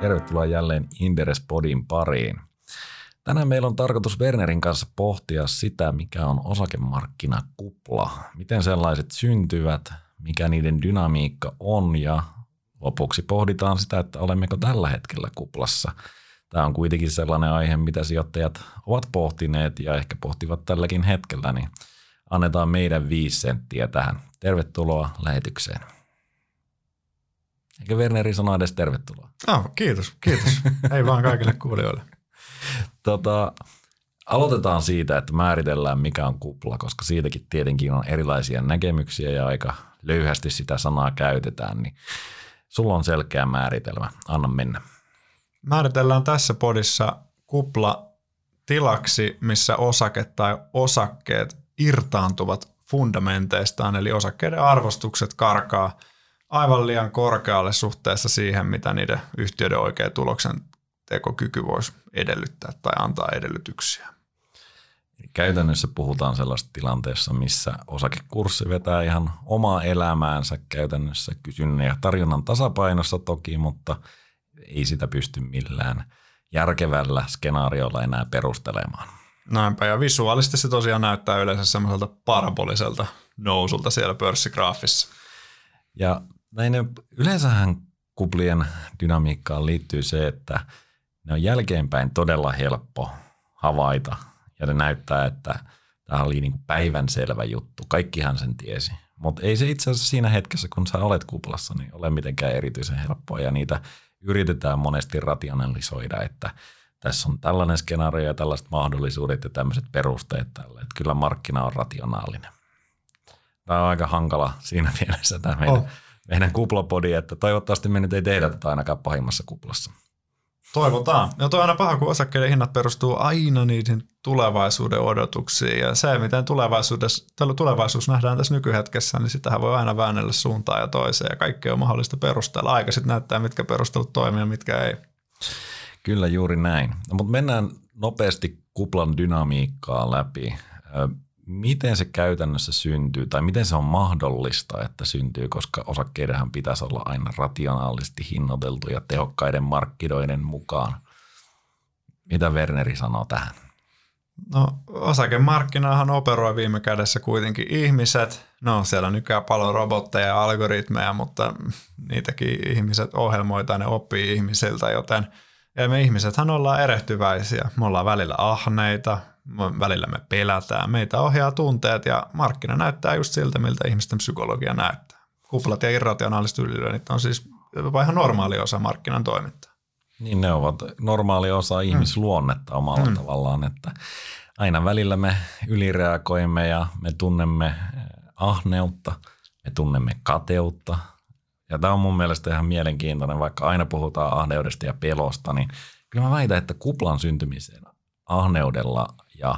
Tervetuloa jälleen Inderes Podin pariin. Tänään meillä on tarkoitus Wernerin kanssa pohtia sitä, mikä on osakemarkkinakupla, miten sellaiset syntyvät, mikä niiden dynamiikka on ja lopuksi pohditaan sitä, että olemmeko tällä hetkellä kuplassa. Tämä on kuitenkin sellainen aihe, mitä sijoittajat ovat pohtineet ja ehkä pohtivat tälläkin hetkellä, niin annetaan meidän viisi senttiä tähän. Tervetuloa lähetykseen. Eikä Werneri sano edes tervetuloa. Oh, kiitos, kiitos. Ei vaan kaikille kuulijoille. Tota, aloitetaan siitä, että määritellään mikä on kupla, koska siitäkin tietenkin on erilaisia näkemyksiä ja aika löyhästi sitä sanaa käytetään, niin sulla on selkeä määritelmä. Anna mennä. Määritellään tässä podissa kupla tilaksi, missä osake tai osakkeet irtaantuvat fundamenteistaan, eli osakkeiden arvostukset karkaa aivan liian korkealle suhteessa siihen, mitä niiden yhtiöiden oikea tuloksen tekokyky voisi edellyttää tai antaa edellytyksiä. Käytännössä puhutaan sellaista tilanteessa, missä osakekurssi vetää ihan omaa elämäänsä käytännössä kysynnän ja tarjonnan tasapainossa toki, mutta ei sitä pysty millään järkevällä skenaariolla enää perustelemaan. Näinpä, ja visuaalisesti se tosiaan näyttää yleensä semmoiselta paraboliselta nousulta siellä pörssigraafissa. Ja näin yleensähän kuplien dynamiikkaan liittyy se, että ne on jälkeenpäin todella helppo havaita ja ne näyttää, että tämä oli niin päivänselvä juttu. Kaikkihan sen tiesi. Mutta ei se itse asiassa siinä hetkessä, kun sä olet kuplassa, niin ole mitenkään erityisen helppoa ja niitä yritetään monesti rationalisoida, että tässä on tällainen skenaario ja tällaiset mahdollisuudet ja tämmöiset perusteet tälle. Että kyllä markkina on rationaalinen. Tämä on aika hankala siinä mielessä tämä meidän, oh. Meidän kuplapodi, että toivottavasti me nyt ei tehdä tätä ainakaan pahimmassa kuplassa. Toivotaan. Ja toi on aina paha, kun osakkeiden hinnat perustuu aina niihin tulevaisuuden odotuksiin. Ja se, miten tulevaisuudessa, tulevaisuus nähdään tässä nykyhetkessä, niin sitähän voi aina väännellä suuntaan ja toiseen. Ja kaikkea on mahdollista perustella. Aika sitten näyttää, mitkä perustelut toimii ja mitkä ei. Kyllä juuri näin. No, mutta mennään nopeasti kuplan dynamiikkaa läpi miten se käytännössä syntyy tai miten se on mahdollista, että syntyy, koska osakkeidenhan pitäisi olla aina rationaalisesti hinnoiteltuja tehokkaiden markkinoiden mukaan. Mitä Werneri sanoo tähän? No osakemarkkinahan operoi viime kädessä kuitenkin ihmiset. No siellä nykyään paljon robotteja ja algoritmeja, mutta niitäkin ihmiset ohjelmoitaan ja oppii ihmisiltä, joten ja me ihmisethän ollaan erehtyväisiä. Me ollaan välillä ahneita, välillä me pelätään, meitä ohjaa tunteet ja markkina näyttää just siltä, miltä ihmisten psykologia näyttää. Kuplat ja irrationaaliset ylilyönnit on siis jopa ihan normaali osa markkinan toimintaa. Niin ne ovat normaali osa ihmisluonnetta mm. omalla mm. tavallaan, että aina välillä me ylireagoimme ja me tunnemme eh, ahneutta, me tunnemme kateutta. Ja tämä on mun mielestä ihan mielenkiintoinen, vaikka aina puhutaan ahneudesta ja pelosta, niin kyllä mä väitän, että kuplan syntymiseen ahneudella ja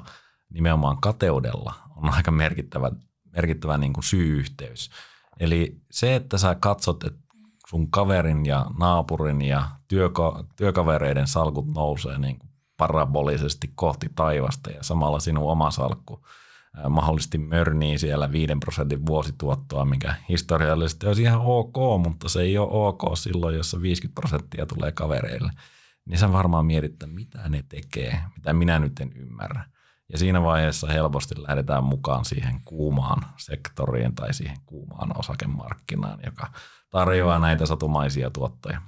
nimenomaan kateudella on aika merkittävä, merkittävä niin kuin syy-yhteys. Eli se, että sä katsot, että sun kaverin ja naapurin ja työko, työkavereiden salkut nousee niin kuin parabolisesti kohti taivasta ja samalla sinun oma salkku mahdollisesti mörnii siellä 5 prosentin vuosituottoa, mikä historiallisesti olisi ihan ok, mutta se ei ole ok silloin, jos 50 prosenttia tulee kavereille. Niin sä varmaan mietit, että mitä ne tekee, mitä minä nyt en ymmärrä. Ja siinä vaiheessa helposti lähdetään mukaan siihen kuumaan sektoriin tai siihen kuumaan osakemarkkinaan, joka tarjoaa näitä satumaisia tuottoja.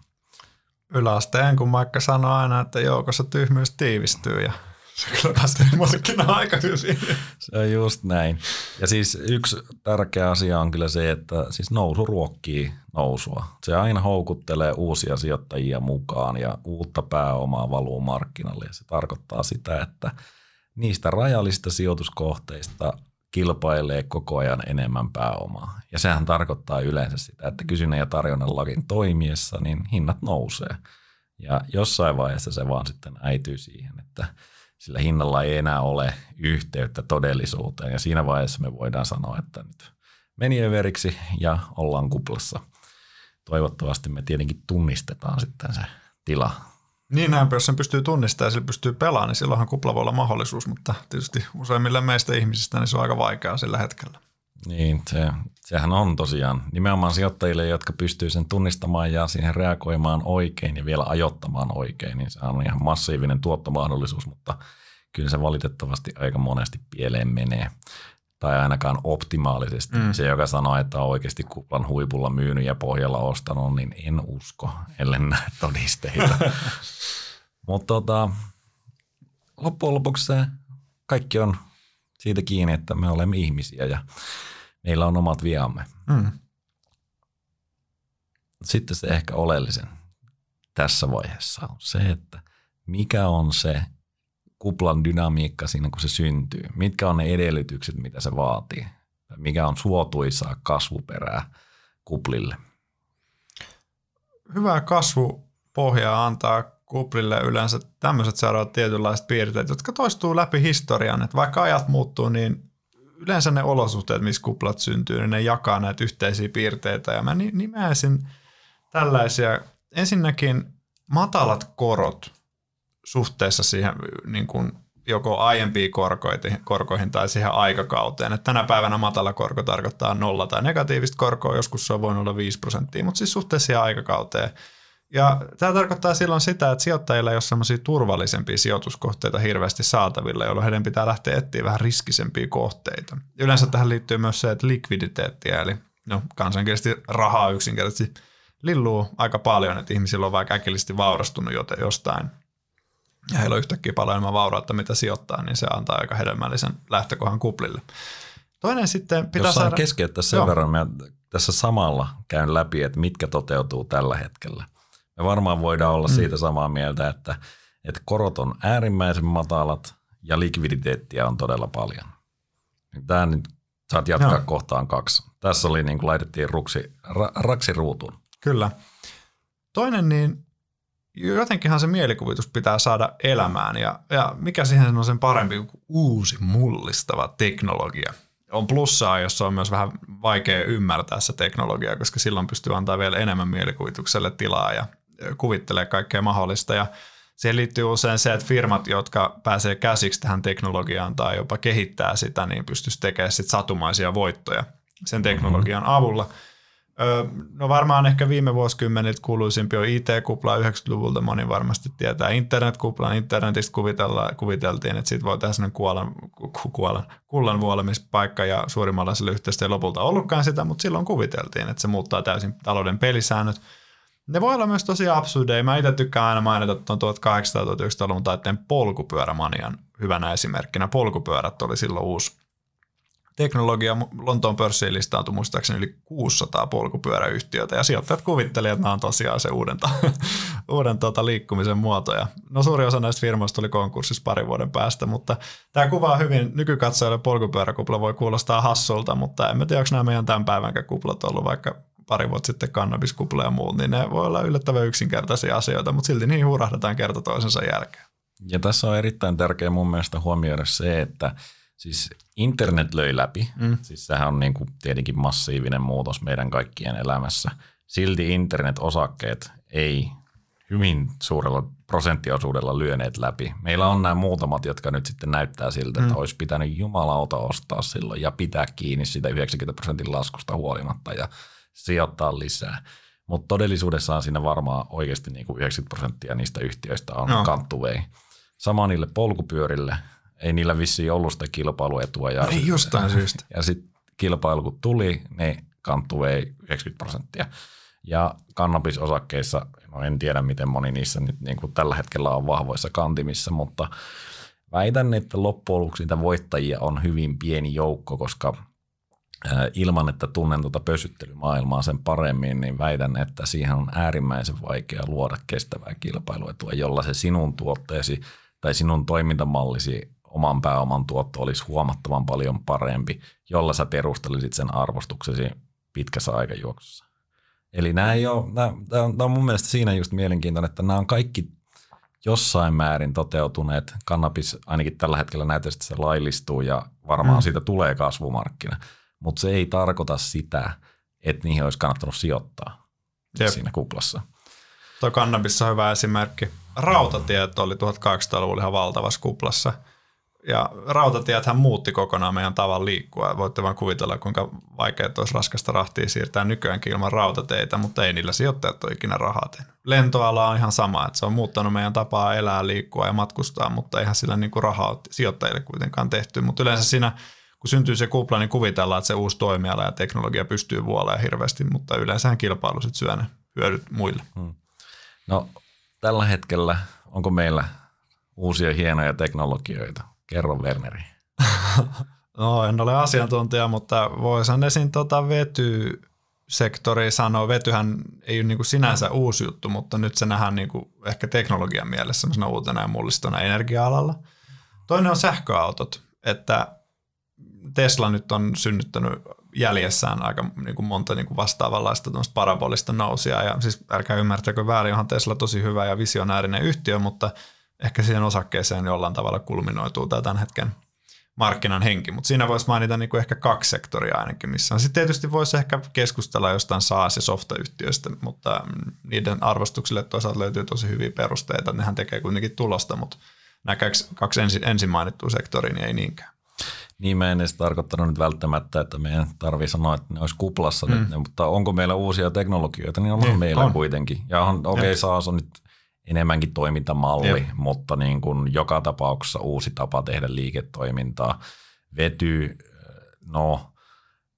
Yläasteen, kun Maikka sanoo aina, että joukossa tyhmyys tiivistyy ja se kyllä pääsee markkinaan aika hyvin. Se on just näin. Ja siis yksi tärkeä asia on kyllä se, että siis nousu ruokkii nousua. Se aina houkuttelee uusia sijoittajia mukaan ja uutta pääomaa valuu markkinalle. Ja se tarkoittaa sitä, että – niistä rajallisista sijoituskohteista kilpailee koko ajan enemmän pääomaa. Ja sehän tarkoittaa yleensä sitä, että kysynnän ja tarjonnan lakin toimiessa, niin hinnat nousee. Ja jossain vaiheessa se vaan sitten äityy siihen, että sillä hinnalla ei enää ole yhteyttä todellisuuteen. Ja siinä vaiheessa me voidaan sanoa, että nyt meni överiksi ja ollaan kuplassa. Toivottavasti me tietenkin tunnistetaan sitten se tila niin näin, jos sen pystyy tunnistamaan ja sillä pystyy pelaamaan, niin silloinhan kupla voi olla mahdollisuus, mutta tietysti useimmille meistä ihmisistä niin se on aika vaikeaa sillä hetkellä. Niin, se, sehän on tosiaan nimenomaan sijoittajille, jotka pystyy sen tunnistamaan ja siihen reagoimaan oikein ja vielä ajottamaan oikein, niin se on ihan massiivinen tuottomahdollisuus, mutta kyllä se valitettavasti aika monesti pieleen menee tai ainakaan optimaalisesti. Mm. Se, joka sanoo, että on oikeasti kuplan huipulla myynyt ja pohjalla ostanut, niin en usko, ellei näe todisteita. Mutta tota, loppujen lopuksi se kaikki on siitä kiinni, että me olemme ihmisiä ja meillä on omat viamme. Mm. Sitten se ehkä oleellisen tässä vaiheessa on se, että mikä on se kuplan dynamiikka siinä, kun se syntyy. Mitkä on ne edellytykset, mitä se vaatii? Mikä on suotuisaa kasvuperää kuplille? Hyvää kasvupohjaa antaa kuplille yleensä tämmöiset seuraavat tietynlaiset piirteet, jotka toistuu läpi historian. Että vaikka ajat muuttuu, niin yleensä ne olosuhteet, missä kuplat syntyy, niin ne jakaa näitä yhteisiä piirteitä. Ja mä nimeäisin tällaisia. Ensinnäkin matalat korot suhteessa siihen niin kuin joko aiempiin korkoihin tai siihen aikakauteen. Että tänä päivänä matala korko tarkoittaa nolla tai negatiivista korkoa, joskus se on voinut olla 5 prosenttia, mutta siis suhteessa siihen aikakauteen – ja tämä tarkoittaa silloin sitä, että sijoittajilla ei ole sellaisia turvallisempia sijoituskohteita hirveästi saatavilla, jolloin heidän pitää lähteä etsiä vähän riskisempiä kohteita. Yleensä tähän liittyy myös se, että likviditeettiä, eli no, kansankielisesti rahaa yksinkertaisesti lilluu aika paljon, että ihmisillä on vaikka äkillisesti vaurastunut joten jostain ja heillä on yhtäkkiä paljon enemmän vaurautta, mitä sijoittaa, niin se antaa aika hedelmällisen lähtökohan kuplille. Toinen sitten pitää Jos saada... keskeyttää sen Joo. verran, mä tässä samalla käyn läpi, että mitkä toteutuu tällä hetkellä. Me varmaan voidaan olla mm. siitä samaa mieltä, että, että korot on äärimmäisen matalat ja likviditeettiä on todella paljon. Tämä nyt saat jatkaa no. kohtaan kaksi. Tässä oli niin kuin laitettiin ruksi, ra, raksi ruutuun. Kyllä. Toinen niin jotenkinhan se mielikuvitus pitää saada elämään ja, ja mikä siihen on sen parempi kuin uusi mullistava teknologia. On plussaa, jossa on myös vähän vaikea ymmärtää se teknologia, koska silloin pystyy antaa vielä enemmän mielikuvitukselle tilaa ja kuvittelee kaikkea mahdollista ja siihen liittyy usein se, että firmat, jotka pääsee käsiksi tähän teknologiaan tai jopa kehittää sitä, niin pystyisi tekemään sit satumaisia voittoja sen teknologian mm-hmm. avulla. No varmaan ehkä viime vuosikymmenit kuuluisimpi on IT-kupla 90-luvulta, moni varmasti tietää internetkupla. Internetistä kuviteltiin, että siitä voi tehdä sellainen kuolan, kuolan, kullan vuolemispaikka ja suurimmalla sillä yhteistä ei lopulta ollutkaan sitä, mutta silloin kuviteltiin, että se muuttaa täysin talouden pelisäännöt – ne voi olla myös tosi absurdeja. Mä itse tykkään aina mainita tuon 1800-1900-luvun taitteen polkupyörämanian hyvänä esimerkkinä. Polkupyörät oli silloin uusi teknologia. Lontoon pörssiin listaantui muistaakseni yli 600 polkupyöräyhtiötä ja sijoittajat kuvittelivat, että nämä on tosiaan se uuden, uuden tuota liikkumisen muoto. Ja no suuri osa näistä firmoista oli konkurssissa parin vuoden päästä, mutta tämä kuvaa hyvin nykykatsojalle polkupyöräkupla voi kuulostaa hassulta, mutta en tiedä, onko nämä meidän tämän päivänkään kuplat ollut vaikka pari vuotta sitten kannabiskupla ja muut, niin ne voi olla yllättävän yksinkertaisia asioita, mutta silti niihin hurahdetaan kerta toisensa jälkeen. Ja tässä on erittäin tärkeää mun mielestä huomioida se, että siis internet löi läpi. Mm. Siis sehän on niin kuin tietenkin massiivinen muutos meidän kaikkien elämässä. Silti internet-osakkeet ei hyvin suurella prosenttiosuudella lyöneet läpi. Meillä on nämä muutamat, jotka nyt sitten näyttää siltä, että mm. olisi pitänyt jumalauta ostaa silloin ja pitää kiinni sitä 90 prosentin laskusta huolimatta. Ja sijoittaa lisää. Mutta todellisuudessaan siinä varmaan oikeasti niin kuin 90 prosenttia niistä yhtiöistä on no. kantuvei. Sama niille polkupyörille. Ei niillä vissiin ollut sitä kilpailuetua. Ja ei jostain syystä. Ja sitten kilpailu kun tuli, niin kantuvei 90 prosenttia. Ja kannabisosakkeissa, no en tiedä miten moni niissä nyt niin kuin tällä hetkellä on vahvoissa kantimissa, mutta väitän, että loppujen lopuksi niitä voittajia on hyvin pieni joukko, koska – ilman, että tunnen tuota pösyttelymaailmaa sen paremmin, niin väitän, että siihen on äärimmäisen vaikea luoda kestävää kilpailuetua, jolla se sinun tuotteesi tai sinun toimintamallisi oman pääoman tuotto olisi huomattavan paljon parempi, jolla sä perustelisit sen arvostuksesi pitkässä aikajuoksussa. Eli nämä, ei ole, nämä, nämä on mun mielestä siinä just mielenkiintoinen, että nämä on kaikki jossain määrin toteutuneet. Kannabis ainakin tällä hetkellä näyttää, että se laillistuu ja varmaan mm. siitä tulee kasvumarkkina – mutta se ei tarkoita sitä, että niihin olisi kannattanut sijoittaa Jep. siinä kuplassa. Tuo kannabissa on hyvä esimerkki. Rautatiet oli 1800-luvulla ihan valtavassa kuplassa. ja rautatiethän muutti kokonaan meidän tavan liikkua. Voitte vaan kuvitella, kuinka vaikea olisi raskasta rahtia siirtää nykyäänkin ilman rautateitä, mutta ei niillä sijoittajat ole ikinä rahaa tehnyt. Lentoala on ihan sama, että se on muuttanut meidän tapaa elää, liikkua ja matkustaa, mutta eihän sillä niin kuin rahaa sijoittajille kuitenkaan tehty. Mutta yleensä siinä, kun syntyy se kupla, niin kuvitellaan, että se uusi toimiala ja teknologia pystyy vuoleen hirveästi, mutta yleensähän kilpailu sitten syö ne hyödyt muille. Hmm. No tällä hetkellä, onko meillä uusia hienoja teknologioita? Kerro Werneri. no en ole asiantuntija, mutta voisin esim. Tota vety sektori sanoo, vetyhän ei ole niinku sinänsä uusi juttu, mutta nyt se nähdään niinku ehkä teknologian mielessä uutena ja mullistona energia-alalla. Toinen on sähköautot, että Tesla nyt on synnyttänyt jäljessään aika niin kuin monta niin kuin vastaavanlaista parabolista nousia. Ja siis älkää ymmärtäkö väärin, onhan Tesla tosi hyvä ja visionäärinen yhtiö, mutta ehkä siihen osakkeeseen jollain tavalla kulminoituu tämä tämän hetken markkinan henki. Mutta siinä voisi mainita niin kuin ehkä kaksi sektoria ainakin, missä Sitten tietysti voisi ehkä keskustella jostain SaaS- ja softa-yhtiöistä, mutta niiden arvostuksille toisaalta löytyy tosi hyviä perusteita. Nehän tekee kuitenkin tulosta, mutta nämä kaksi ensin mainittua sektoria niin ei niinkään. Niin mä en edes tarkoittanut nyt välttämättä, että meidän tarvii sanoa, että ne olisi kuplassa mm. nyt, mutta onko meillä uusia teknologioita, niin onhan niin, meillä on. kuitenkin. Ja on, okei, okay, SaaS on nyt enemmänkin toimintamalli, Jep. mutta niin kuin joka tapauksessa uusi tapa tehdä liiketoimintaa. Vety, no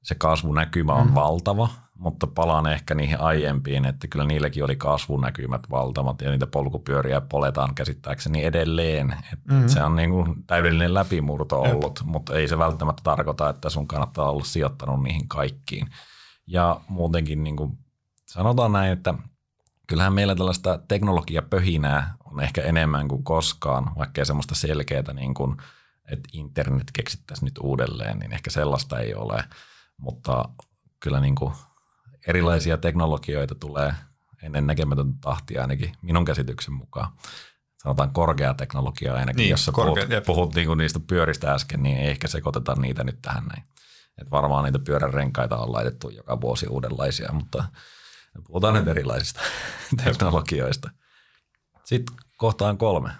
se kasvunäkymä on mm. valtava, mutta palaan ehkä niihin aiempiin, että kyllä niilläkin oli kasvunäkymät valtavat ja niitä polkupyöriä poletaan käsittääkseni edelleen. Että mm-hmm. Se on niin kuin täydellinen läpimurto ollut, Jep. mutta ei se välttämättä tarkoita, että sun kannattaa olla sijoittanut niihin kaikkiin. Ja muutenkin niin kuin sanotaan näin, että kyllähän meillä tällaista teknologiapöhinää on ehkä enemmän kuin koskaan, vaikkei semmoista selkeää, niin kuin, että internet keksittäisiin nyt uudelleen, niin ehkä sellaista ei ole. Mutta kyllä niin kuin erilaisia teknologioita tulee ennen näkemätöntä tahtia ainakin minun käsityksen mukaan. Sanotaan korkea teknologia ainakin, niin, jos korkea, puhut, puhut niin kuin niistä pyöristä äsken, niin ei ehkä sekoiteta niitä nyt tähän näin. Et varmaan niitä pyörän renkaita on laitettu joka vuosi uudenlaisia, mutta puhutaan nyt erilaisista teknologioista. Sitten kohtaan kolme.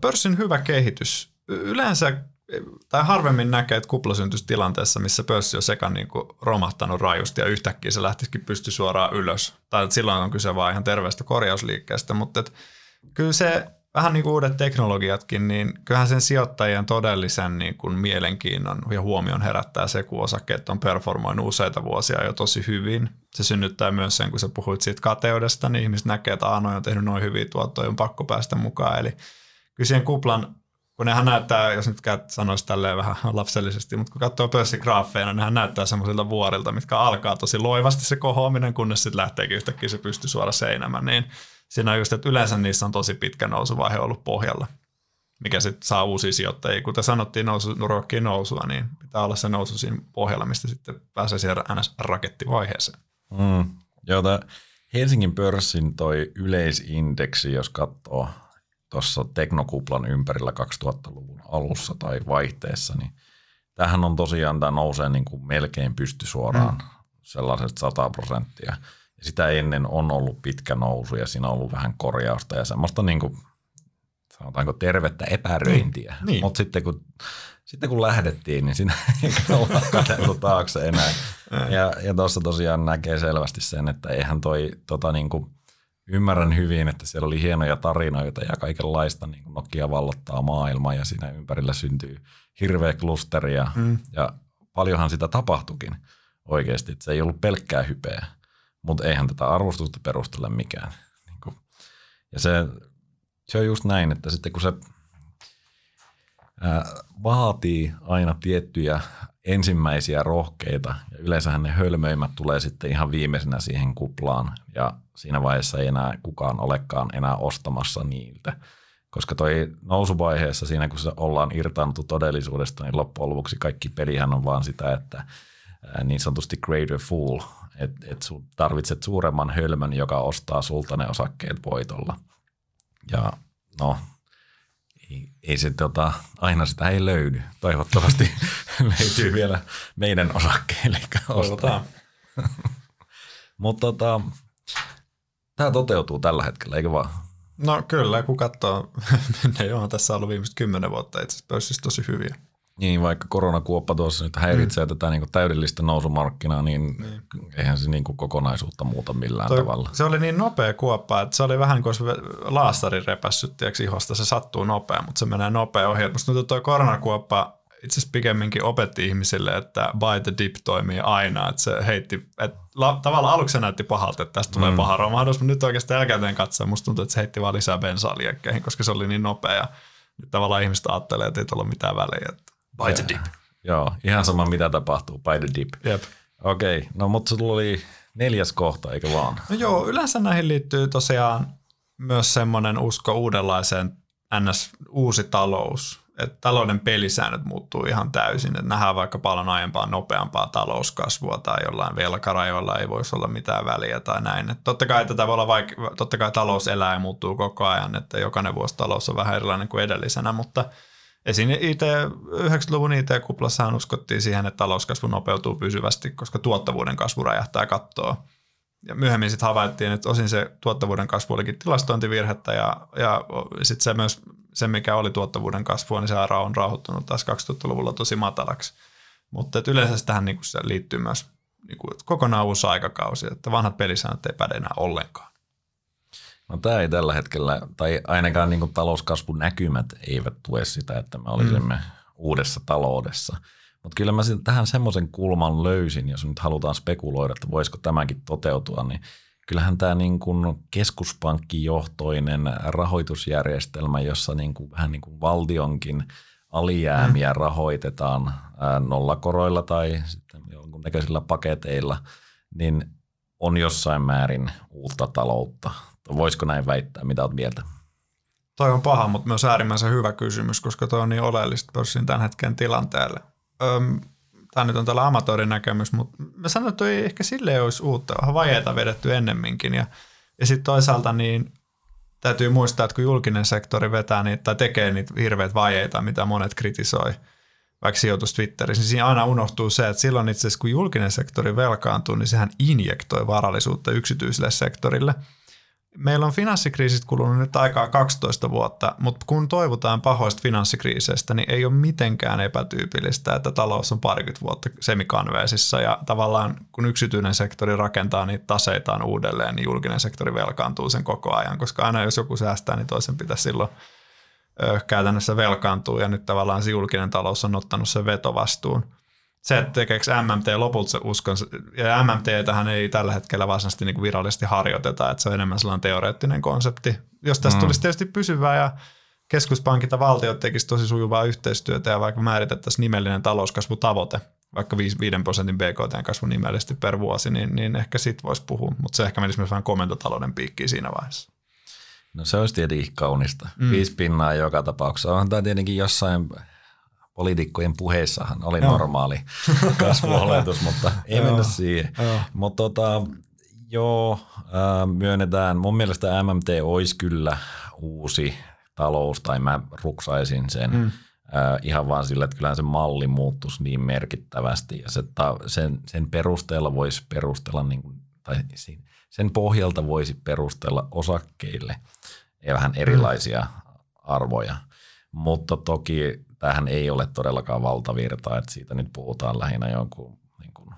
Pörssin hyvä kehitys. Yleensä tai harvemmin näkee, että kupla syntyisi tilanteessa, missä pörssi on sekä niin kuin romahtanut rajusti ja yhtäkkiä se lähtisikin pysty suoraan ylös. Tai silloin on kyse vain ihan terveestä korjausliikkeestä, mutta että kyllä se vähän niin kuin uudet teknologiatkin, niin kyllähän sen sijoittajien todellisen niin kuin mielenkiinnon ja huomion herättää se, kun osakkeet on performoinut useita vuosia jo tosi hyvin. Se synnyttää myös sen, kun sä puhuit siitä kateudesta, niin ihmiset näkee, että Aano on tehnyt noin hyviä tuottoja, on pakko päästä mukaan. Eli kyllä siihen kuplan kun nehän näyttää, jos nyt sanoisi tälleen vähän lapsellisesti, mutta kun katsoo pörssigraafeina, nehän näyttää semmoisilta vuorilta, mitkä alkaa tosi loivasti se kohoaminen, kunnes sitten lähteekin yhtäkkiä se pystyy suora seinämään, niin siinä on just, että yleensä niissä on tosi pitkä nousuvaihe ollut pohjalla, mikä sitten saa uusia sijoittajia. Kuten sanottiin, nousu ruokkii nousua, niin pitää olla se nousu siinä pohjalla, mistä sitten pääsee siihen NS-rakettivaiheeseen. Mm. Joo, Helsingin pörssin toi yleisindeksi, jos katsoo tuossa teknokuplan ympärillä 2000-luvun alussa tai vaihteessa, niin tähän on tosiaan, tämä nousee niin kuin melkein pysty suoraan mm. sellaiset 100 prosenttia. Ja sitä ennen on ollut pitkä nousu ja siinä on ollut vähän korjausta ja semmoista niin kuin, sanotaanko tervettä epäröintiä. Niin. niin. Mutta sitten kun, sitten kun lähdettiin, niin siinä ei olla katseltu taakse enää. Ja, ja tuossa tosiaan näkee selvästi sen, että eihän toi tota niin kuin, ymmärrän hyvin, että siellä oli hienoja tarinoita ja kaikenlaista, niin kuin Nokia vallottaa maailmaa ja siinä ympärillä syntyy hirveä klusteri ja, mm. ja paljonhan sitä tapahtukin oikeasti, että se ei ollut pelkkää hypeä, mutta eihän tätä arvostusta perustella mikään. Niin ja se, se on just näin, että sitten kun se ää, vaatii aina tiettyjä ensimmäisiä rohkeita ja yleensähän ne hölmöimmät tulee sitten ihan viimeisenä siihen kuplaan ja siinä vaiheessa ei enää kukaan olekaan enää ostamassa niiltä. Koska toi nousuvaiheessa siinä, kun se ollaan irtaannuttu todellisuudesta, niin loppujen lopuksi kaikki pelihän on vaan sitä, että niin sanotusti greater fool, että et tarvitset suuremman hölmön, joka ostaa sulta ne osakkeet voitolla. Ja no, ei, ei se tota, aina sitä ei löydy. Toivottavasti löytyy vielä meidän osakkeille. Mutta tota, tämä toteutuu tällä hetkellä, eikö vaan? No kyllä, kun katsoo, ne on tässä ollut viimeiset kymmenen vuotta itse asiassa pörssissä tosi hyviä. Niin, vaikka koronakuoppa tuossa nyt häiritsee mm. tätä niin täydellistä nousumarkkinaa, niin, niin. eihän se niin kuin kokonaisuutta muuta millään Toi, tavalla. Se oli niin nopea kuoppa, että se oli vähän kuin laastari repässyt tiiäks, ihosta. Se sattuu nopea, mutta se menee nopea ohi. Musta tuntuu, tuo koronakuoppa itse asiassa pikemminkin opetti ihmisille, että buy the dip toimii aina. Että se heitti, että la, tavallaan aluksi se näytti pahalta, että tästä tulee mm. paha romahdus, mutta nyt oikeastaan jälkeen katsoa, musta tuntuu, että se heitti vaan lisää bensaa liekkeihin, koska se oli niin nopea. Nyt tavallaan ihmiset ajattelee, että ei ole mitään väliä. Että Buy the dip. Joo, ihan sama mitä tapahtuu, buy the dip. Jep. Okei, okay. no mutta sulla oli neljäs kohta, eikö vaan? No joo, yleensä näihin liittyy tosiaan myös semmoinen usko uudenlaiseen ns. uusi talous. Että talouden pelisäännöt muuttuu ihan täysin. Että nähdään vaikka paljon aiempaa nopeampaa talouskasvua tai jollain velkarajoilla ei voisi olla mitään väliä tai näin. Että totta kai tätä voi olla vaik- totta kai talous elää ja muuttuu koko ajan, että jokainen vuosi talous on vähän erilainen kuin edellisenä, mutta – Esim. IT, 90-luvun IT-kuplassahan uskottiin siihen, että talouskasvu nopeutuu pysyvästi, koska tuottavuuden kasvu räjähtää kattoa. Ja myöhemmin sitten havaittiin, että osin se tuottavuuden kasvu olikin tilastointivirhettä ja, ja sitten se myös se, mikä oli tuottavuuden kasvua, niin se on rauhoittunut taas 2000-luvulla tosi matalaksi. Mutta yleensä tähän niin se liittyy myös niin kuin, kokonaan uusi aikakausi, että vanhat pelisäännöt ei päde enää ollenkaan. No tämä ei tällä hetkellä, tai ainakaan niin talouskasvun näkymät eivät tue sitä, että me olisimme mm. uudessa taloudessa. Mutta kyllä mä tähän semmoisen kulman löysin, jos nyt halutaan spekuloida, että voisiko tämäkin toteutua, niin kyllähän tämä niin kuin keskuspankkijohtoinen rahoitusjärjestelmä, jossa niin kuin, vähän niin kuin valtionkin alijäämiä mm. rahoitetaan nollakoroilla tai sitten jonkunnäköisillä paketeilla, niin on jossain määrin uutta taloutta Voisiko näin väittää? Mitä olet mieltä? Toi on paha, mutta myös äärimmäisen hyvä kysymys, koska toi on niin oleellista pörssin tämän hetken tilanteelle. Öm, tämä nyt on tällä amatöörin näkemys, mutta mä sanoin, että ei ehkä sille olisi uutta, vähän vajeita vedetty ennemminkin. Ja, ja sitten toisaalta niin täytyy muistaa, että kun julkinen sektori vetää niitä tai tekee niitä hirveitä vajeita, mitä monet kritisoi, vaikka sijoitus Twitterissä, niin siinä aina unohtuu se, että silloin itse asiassa kun julkinen sektori velkaantuu, niin sehän injektoi varallisuutta yksityiselle sektorille – Meillä on finanssikriisistä kulunut nyt aikaa 12 vuotta, mutta kun toivotaan pahoista finanssikriiseistä, niin ei ole mitenkään epätyypillistä, että talous on parikymmentä vuotta semikanveesissa ja tavallaan kun yksityinen sektori rakentaa niitä taseitaan uudelleen, niin julkinen sektori velkaantuu sen koko ajan, koska aina jos joku säästää, niin toisen pitäisi silloin ö, käytännössä velkaantua ja nyt tavallaan se julkinen talous on ottanut sen vetovastuun se, että tekeekö MMT lopulta se uskon, ja MMT tähän ei tällä hetkellä varsinaisesti niin virallisesti harjoiteta, että se on enemmän sellainen teoreettinen konsepti. Jos tästä mm. tulisi tietysti pysyvää ja keskuspankit ja valtiot tekisivät tosi sujuvaa yhteistyötä ja vaikka määritettäisiin nimellinen talouskasvutavoite, vaikka 5, 5 prosentin BKT-kasvu nimellisesti per vuosi, niin, niin ehkä sit voisi puhua, mutta se ehkä menisi myös vähän komentotalouden piikkiin siinä vaiheessa. No se olisi tietenkin kaunista. Mm. Viisi pinnaa joka tapauksessa. Onhan tämä tietenkin jossain poliitikkojen puheissahan oli joo. normaali kasvuoletus, mutta ei mennä siihen. Mutta tota, joo, äh, myönnetään. Mun mielestä MMT olisi kyllä uusi talous, tai mä ruksaisin sen mm. äh, ihan vaan sillä, että kyllähän se malli muuttuisi niin merkittävästi, ja se, ta, sen, sen perusteella voisi perustella, niin kuin, tai sen pohjalta voisi perustella osakkeille ja vähän erilaisia mm. arvoja. Mutta toki tämähän ei ole todellakaan valtavirta, että siitä nyt puhutaan lähinnä jonkun niin kuin,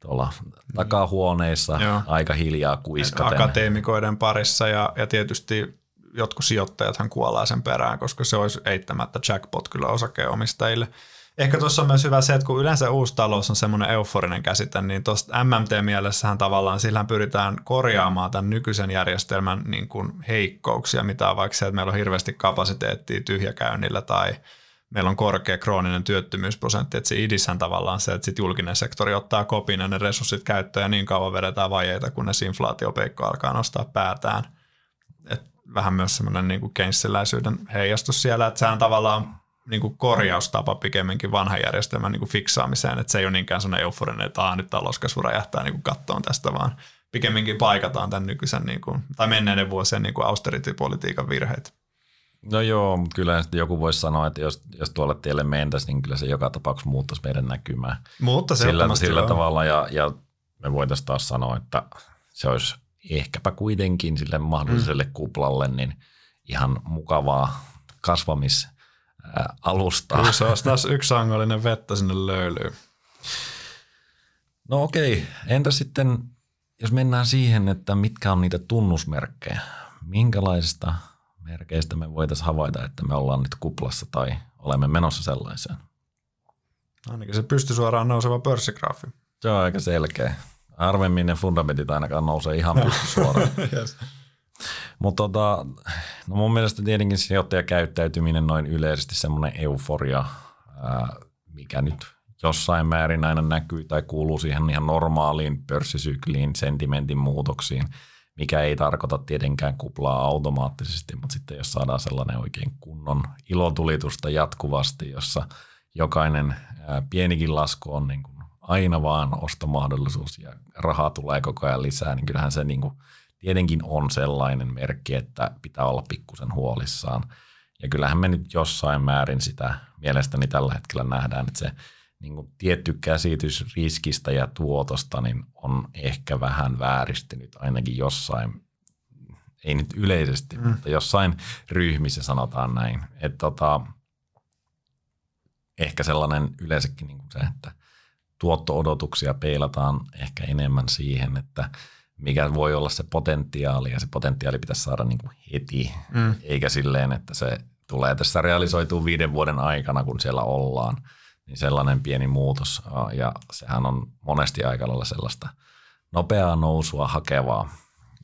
tuolla takahuoneissa Joo. aika hiljaa kuiskaten. Akateemikoiden parissa ja, ja tietysti jotkut sijoittajathan kuolaa sen perään, koska se olisi eittämättä jackpot kyllä osakeomistajille. Ehkä tuossa on myös hyvä se, että kun yleensä uusi talous on semmoinen euforinen käsite, niin tuosta MMT-mielessähän tavallaan sillä pyritään korjaamaan tämän nykyisen järjestelmän niin kuin heikkouksia, mitä on vaikka se, että meillä on hirveästi kapasiteettia tyhjäkäynnillä tai – meillä on korkea krooninen työttömyysprosentti, että se idishän tavallaan se, että sit julkinen sektori ottaa kopin ja ne resurssit käyttöön ja niin kauan vedetään vajeita, kunnes inflaatiopeikko alkaa nostaa päätään. Et vähän myös semmoinen niin kuin keynesiläisyyden heijastus siellä, että sehän tavallaan niin kuin korjaustapa pikemminkin vanhan järjestelmän niin kuin fiksaamiseen, että se ei ole niinkään sellainen euforinen, että Aa, nyt talouskasvu räjähtää niin kuin kattoon tästä, vaan pikemminkin paikataan tämän nykyisen niin kuin, tai menneiden vuosien niin kuin austerity-politiikan virheet. No joo, mutta kyllä joku voisi sanoa, että jos, jos tuolle tielle mentäisiin, niin kyllä se joka tapauksessa muuttaisi meidän näkymää. Mutta se sillä, sillä tavalla ja, ja me voitaisiin taas sanoa, että se olisi ehkäpä kuitenkin sille mahdolliselle mm. kuplalle niin ihan mukavaa kasvamisalustaa. Kyllä se olisi taas yksi angolinen vettä sinne löylyyn. No okei, entä sitten jos mennään siihen, että mitkä on niitä tunnusmerkkejä, minkälaisista merkeistä me voitaisiin havaita, että me ollaan nyt kuplassa tai olemme menossa sellaiseen? Ainakin se pystyy suoraan nouseva pörssigraafi. Se on aika selkeä. Harvemmin ne fundamentit ainakaan nousee ihan pysty suoraan. yes. Mutta tota, no mun mielestä tietenkin sijoittajakäyttäytyminen noin yleisesti semmoinen euforia, ää, mikä nyt jossain määrin aina näkyy tai kuuluu siihen ihan normaaliin pörssisykliin, sentimentin muutoksiin, mikä ei tarkoita tietenkään kuplaa automaattisesti, mutta sitten jos saadaan sellainen oikein kunnon ilotulitusta jatkuvasti, jossa jokainen pienikin lasku on niin kuin aina vaan ostomahdollisuus ja rahaa tulee koko ajan lisää, niin kyllähän se niin kuin tietenkin on sellainen merkki, että pitää olla pikkusen huolissaan. Ja kyllähän me nyt jossain määrin sitä mielestäni tällä hetkellä nähdään, että se niin kuin tietty käsitys riskistä ja tuotosta niin on ehkä vähän vääristynyt ainakin jossain, ei nyt yleisesti, mm. mutta jossain ryhmissä sanotaan näin. Että tota, ehkä sellainen yleensäkin niin kuin se, että tuotto-odotuksia peilataan ehkä enemmän siihen, että mikä voi olla se potentiaali, ja se potentiaali pitäisi saada niin kuin heti, mm. eikä silleen, että se tulee tässä realisoituu viiden vuoden aikana, kun siellä ollaan – niin sellainen pieni muutos, ja sehän on monesti aika lailla sellaista nopeaa nousua hakevaa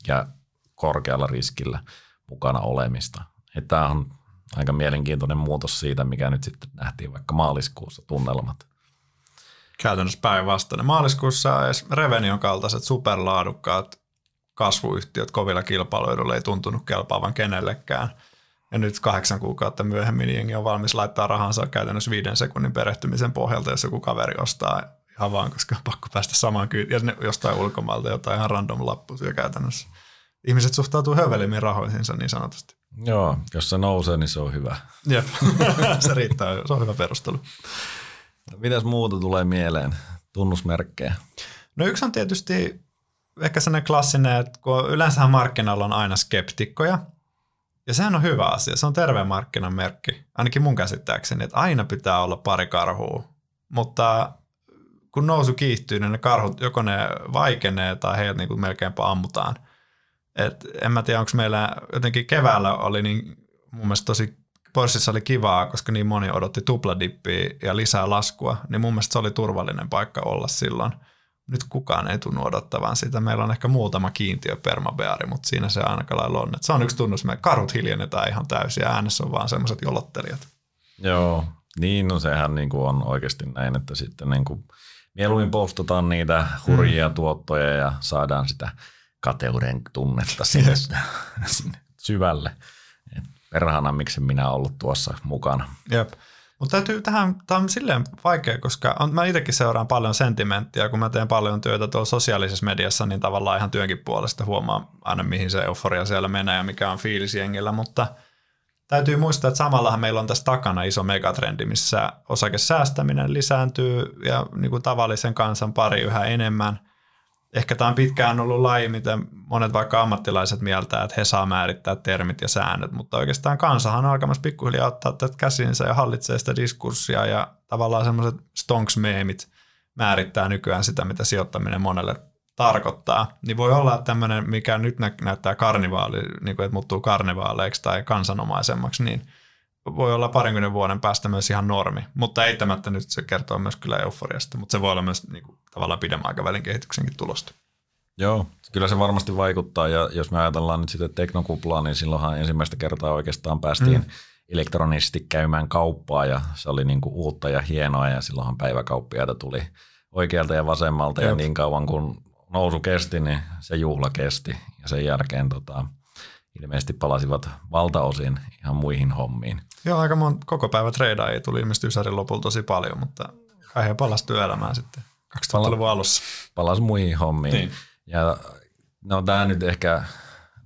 ja korkealla riskillä mukana olemista. Tämä on aika mielenkiintoinen muutos siitä, mikä nyt sitten nähtiin vaikka maaliskuussa tunnelmat. Käytännössä päinvastainen. Maaliskuussa edes Revenion kaltaiset superlaadukkaat kasvuyhtiöt kovilla kilpailuilla ei tuntunut kelpaavan kenellekään – ja nyt kahdeksan kuukautta myöhemmin jengi on valmis laittaa rahansa käytännössä viiden sekunnin perehtymisen pohjalta, jos joku kaveri ostaa ihan vaan, koska on pakko päästä samaan kyytiin. Ja jostain ulkomailta jotain ihan random lappusia käytännössä. Ihmiset suhtautuu hövelimmin rahoihinsa niin sanotusti. Joo, jos se nousee, niin se on hyvä. Jep, se riittää. Se on hyvä perustelu. Mitäs muuta tulee mieleen? Tunnusmerkkejä? No yksi on tietysti ehkä sellainen klassinen, että kun yleensä markkinoilla on aina skeptikkoja – ja sehän on hyvä asia. Se on terveen markkinan merkki, ainakin mun käsittääkseni, että aina pitää olla pari karhua. Mutta kun nousu kiihtyy, niin ne karhut, joko ne vaikenee tai heidät niin melkeinpä ammutaan. Et en mä tiedä, onko meillä jotenkin keväällä oli niin mun mielestä tosi pörssissä oli kivaa, koska niin moni odotti tupladippiä ja lisää laskua, niin mun mielestä se oli turvallinen paikka olla silloin – nyt kukaan ei tunnu odottavan sitä. Meillä on ehkä muutama kiintiö permabeari, mutta siinä se ainakaan lailla on. se on yksi tunnus, me karut hiljennetään ihan täysin ja äänessä on vaan semmoiset jolottelijat. Joo, niin no sehän niin kuin on oikeasti näin, että sitten niin kuin mieluummin postataan niitä hurjia mm. tuottoja ja saadaan sitä kateuden tunnetta sinne, sinne syvälle. Et perhana, miksi minä ollut tuossa mukana. Jep. Mutta täytyy tähän, tämä on silleen vaikea, koska on, mä itsekin seuraan paljon sentimenttiä, kun mä teen paljon työtä tuolla sosiaalisessa mediassa, niin tavallaan ihan työnkin puolesta huomaa aina, mihin se euforia siellä menee ja mikä on fiilis jengillä, mutta täytyy muistaa, että samallahan meillä on tässä takana iso megatrendi, missä osakesäästäminen lisääntyy ja niin kuin tavallisen kansan pari yhä enemmän – ehkä tämä on pitkään ollut laji, miten monet vaikka ammattilaiset mieltää, että he saa määrittää termit ja säännöt, mutta oikeastaan kansahan on alkamassa pikkuhiljaa ottaa tätä käsinsä ja hallitsee sitä diskurssia ja tavallaan semmoiset stonks-meemit määrittää nykyään sitä, mitä sijoittaminen monelle tarkoittaa. Niin voi olla, että tämmöinen, mikä nyt näyttää karnivaali, niin kuin, että muuttuu karnivaaleiksi tai kansanomaisemmaksi, niin voi olla parinkymmenen vuoden päästä myös ihan normi, mutta eittämättä nyt se kertoo myös kyllä euforiasta, mutta se voi olla myös niin kuin, tavallaan pidemmän aikavälin kehityksenkin tulosta. Joo, kyllä se varmasti vaikuttaa ja jos me ajatellaan nyt sitten teknokuplaa, niin silloinhan ensimmäistä kertaa oikeastaan päästiin mm. elektronisesti käymään kauppaa ja se oli niin kuin uutta ja hienoa ja silloinhan päiväkauppiaita tuli oikealta ja vasemmalta Jep. ja niin kauan kun nousu kesti, niin se juhla kesti ja sen jälkeen tota, ilmeisesti palasivat valtaosin ihan muihin hommiin. Joo, aika mon koko päivä ei tuli ilmeisesti Ysärin lopulla tosi paljon, mutta kai he palasi työelämään sitten 2000-luvun alussa. Palasi muihin hommiin. Niin. Ja no tämä nyt ehkä,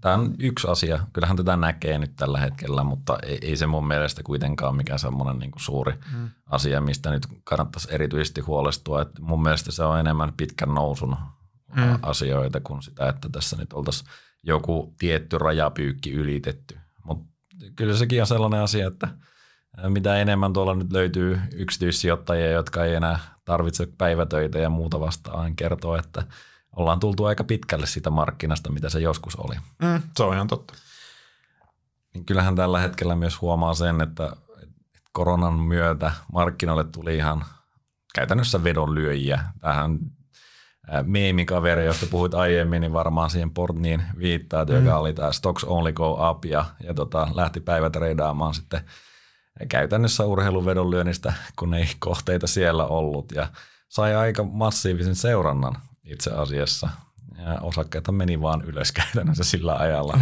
tämä on yksi asia. Kyllähän tätä näkee nyt tällä hetkellä, mutta ei, ei se mun mielestä kuitenkaan mikään semmoinen niin kuin suuri mm. asia, mistä nyt kannattaisi erityisesti huolestua. Et mun mielestä se on enemmän pitkän nousun mm. asioita kuin sitä, että tässä nyt oltaisiin joku tietty rajapyykki ylitetty. Kyllä sekin on sellainen asia, että mitä enemmän tuolla nyt löytyy yksityissijoittajia, jotka ei enää tarvitse päivätöitä ja muuta vastaan, kertoo, että ollaan tultu aika pitkälle sitä markkinasta, mitä se joskus oli. Mm, se on ihan totta. Niin kyllähän tällä hetkellä myös huomaa sen, että koronan myötä markkinoille tuli ihan käytännössä vedonlyöjiä. Tähän meemikaveri, josta puhuit aiemmin, niin varmaan siihen Portniin viittaa, mm. joka oli tämä Stocks Only Go Up ja, ja tota, lähti päivätreidaamaan sitten käytännössä urheiluvedonlyönnistä, kun ei kohteita siellä ollut ja sai aika massiivisen seurannan itse asiassa. Ja osakkeita meni vaan ylös käytännössä sillä ajalla.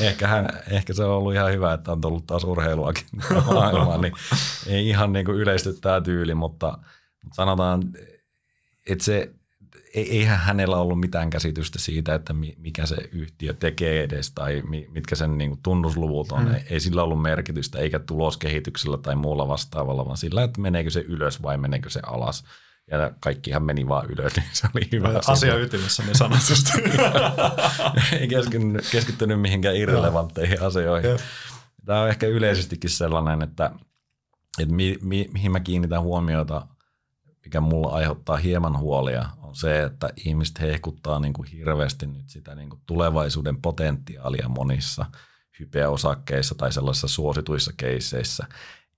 ehkä, hän, ehkä se on ollut ihan hyvä, että on tullut taas urheiluakin maailmaan, niin ei ihan niin kuin yleisty tämä tyyli, mutta sanotaan, että se eihän hänellä ollut mitään käsitystä siitä, että mikä se yhtiö tekee edes tai mitkä sen niin kuin tunnusluvut on. Mm. Ei sillä ollut merkitystä eikä tuloskehityksellä tai muulla vastaavalla, vaan sillä, että meneekö se ylös vai meneekö se alas. Ja kaikkihan meni vaan ylös, niin se oli hyvä. Asia ytimessä niin sanotusti. Ei keskittynyt, keskittynyt mihinkään irrelevantteihin asioihin. Tämä on ehkä yleisestikin sellainen, että, että mi, mi, mihin mä kiinnitän huomiota, mikä mulla aiheuttaa hieman huolia, on se, että ihmiset hehkuttaa niin kuin hirveästi nyt sitä niin kuin tulevaisuuden potentiaalia monissa hypeosakkeissa tai sellaisissa suosituissa keisseissä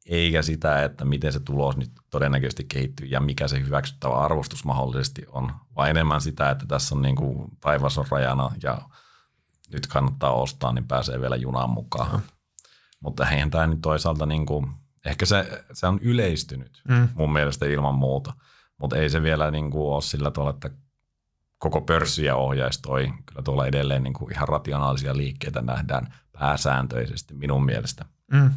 eikä sitä, että miten se tulos nyt todennäköisesti kehittyy ja mikä se hyväksyttävä arvostus mahdollisesti on, vaan enemmän sitä, että tässä on niin kuin taivas on rajana ja nyt kannattaa ostaa, niin pääsee vielä junaan mukaan. Mutta eihän tämä nyt toisaalta, niin kuin, ehkä se, se on yleistynyt mm. mun mielestä ilman muuta, mutta ei se vielä niin kuin ole sillä tavalla, että koko pörssiä ohjaisi toi. Kyllä tuolla edelleen niin kuin ihan rationaalisia liikkeitä nähdään pääsääntöisesti minun mielestä. Mm.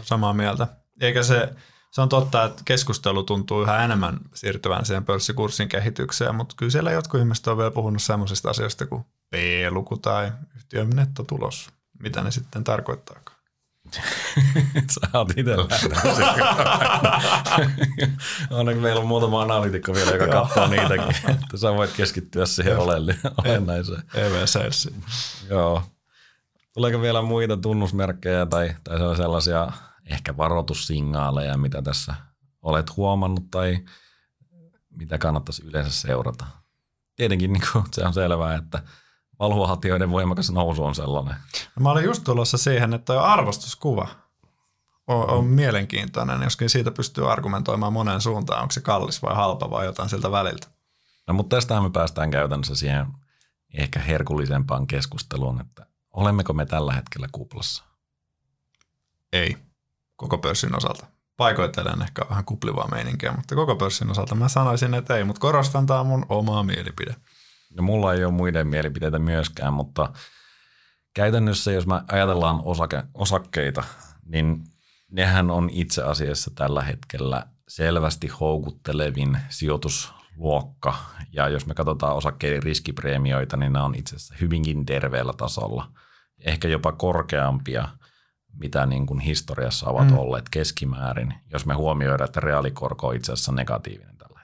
Samaa mieltä. Eikä se, se on totta, että keskustelu tuntuu yhä enemmän siirtyvän siihen pörssikurssin kehitykseen, mutta kyllä siellä jotkut ihmiset on vielä puhunut sellaisista asioista kuin P-luku tai yhtiön nettotulos. Mitä ne sitten tarkoittaakaan? Sä oot itse Onneksi meillä on muutama analytikko vielä, joka katsoo niitäkin, että sä voit keskittyä siihen olennaiseen. EV Joo. Tuleeko vielä muita tunnusmerkkejä tai, tai sellaisia ehkä varoitussignaaleja, mitä tässä olet huomannut tai mitä kannattaisi yleensä seurata? Tietenkin niin kuin, se on selvää, että valhuahatioiden voimakas nousu on sellainen. No mä olin just tulossa siihen, että tuo arvostuskuva on, on mielenkiintoinen, joskin siitä pystyy argumentoimaan moneen suuntaan, onko se kallis vai halpa vai jotain siltä väliltä. No mutta tästähän me päästään käytännössä siihen ehkä herkullisempaan keskusteluun, että olemmeko me tällä hetkellä kuplassa? Ei koko pörssin osalta. Paikoittelen ehkä vähän kuplivaa meininkiä, mutta koko pörssin osalta mä sanoisin, että ei, mutta korostan tämä mun omaa mielipide. No mulla ei ole muiden mielipiteitä myöskään, mutta käytännössä jos me ajatellaan osake, osakkeita, niin nehän on itse asiassa tällä hetkellä selvästi houkuttelevin sijoitusluokka. Ja jos me katsotaan osakkeiden riskipreemioita, niin ne on itse asiassa hyvinkin terveellä tasolla. Ehkä jopa korkeampia mitä niin kuin historiassa ovat mm. olleet keskimäärin, jos me huomioidaan, että reaalikorko on itse asiassa negatiivinen tällä.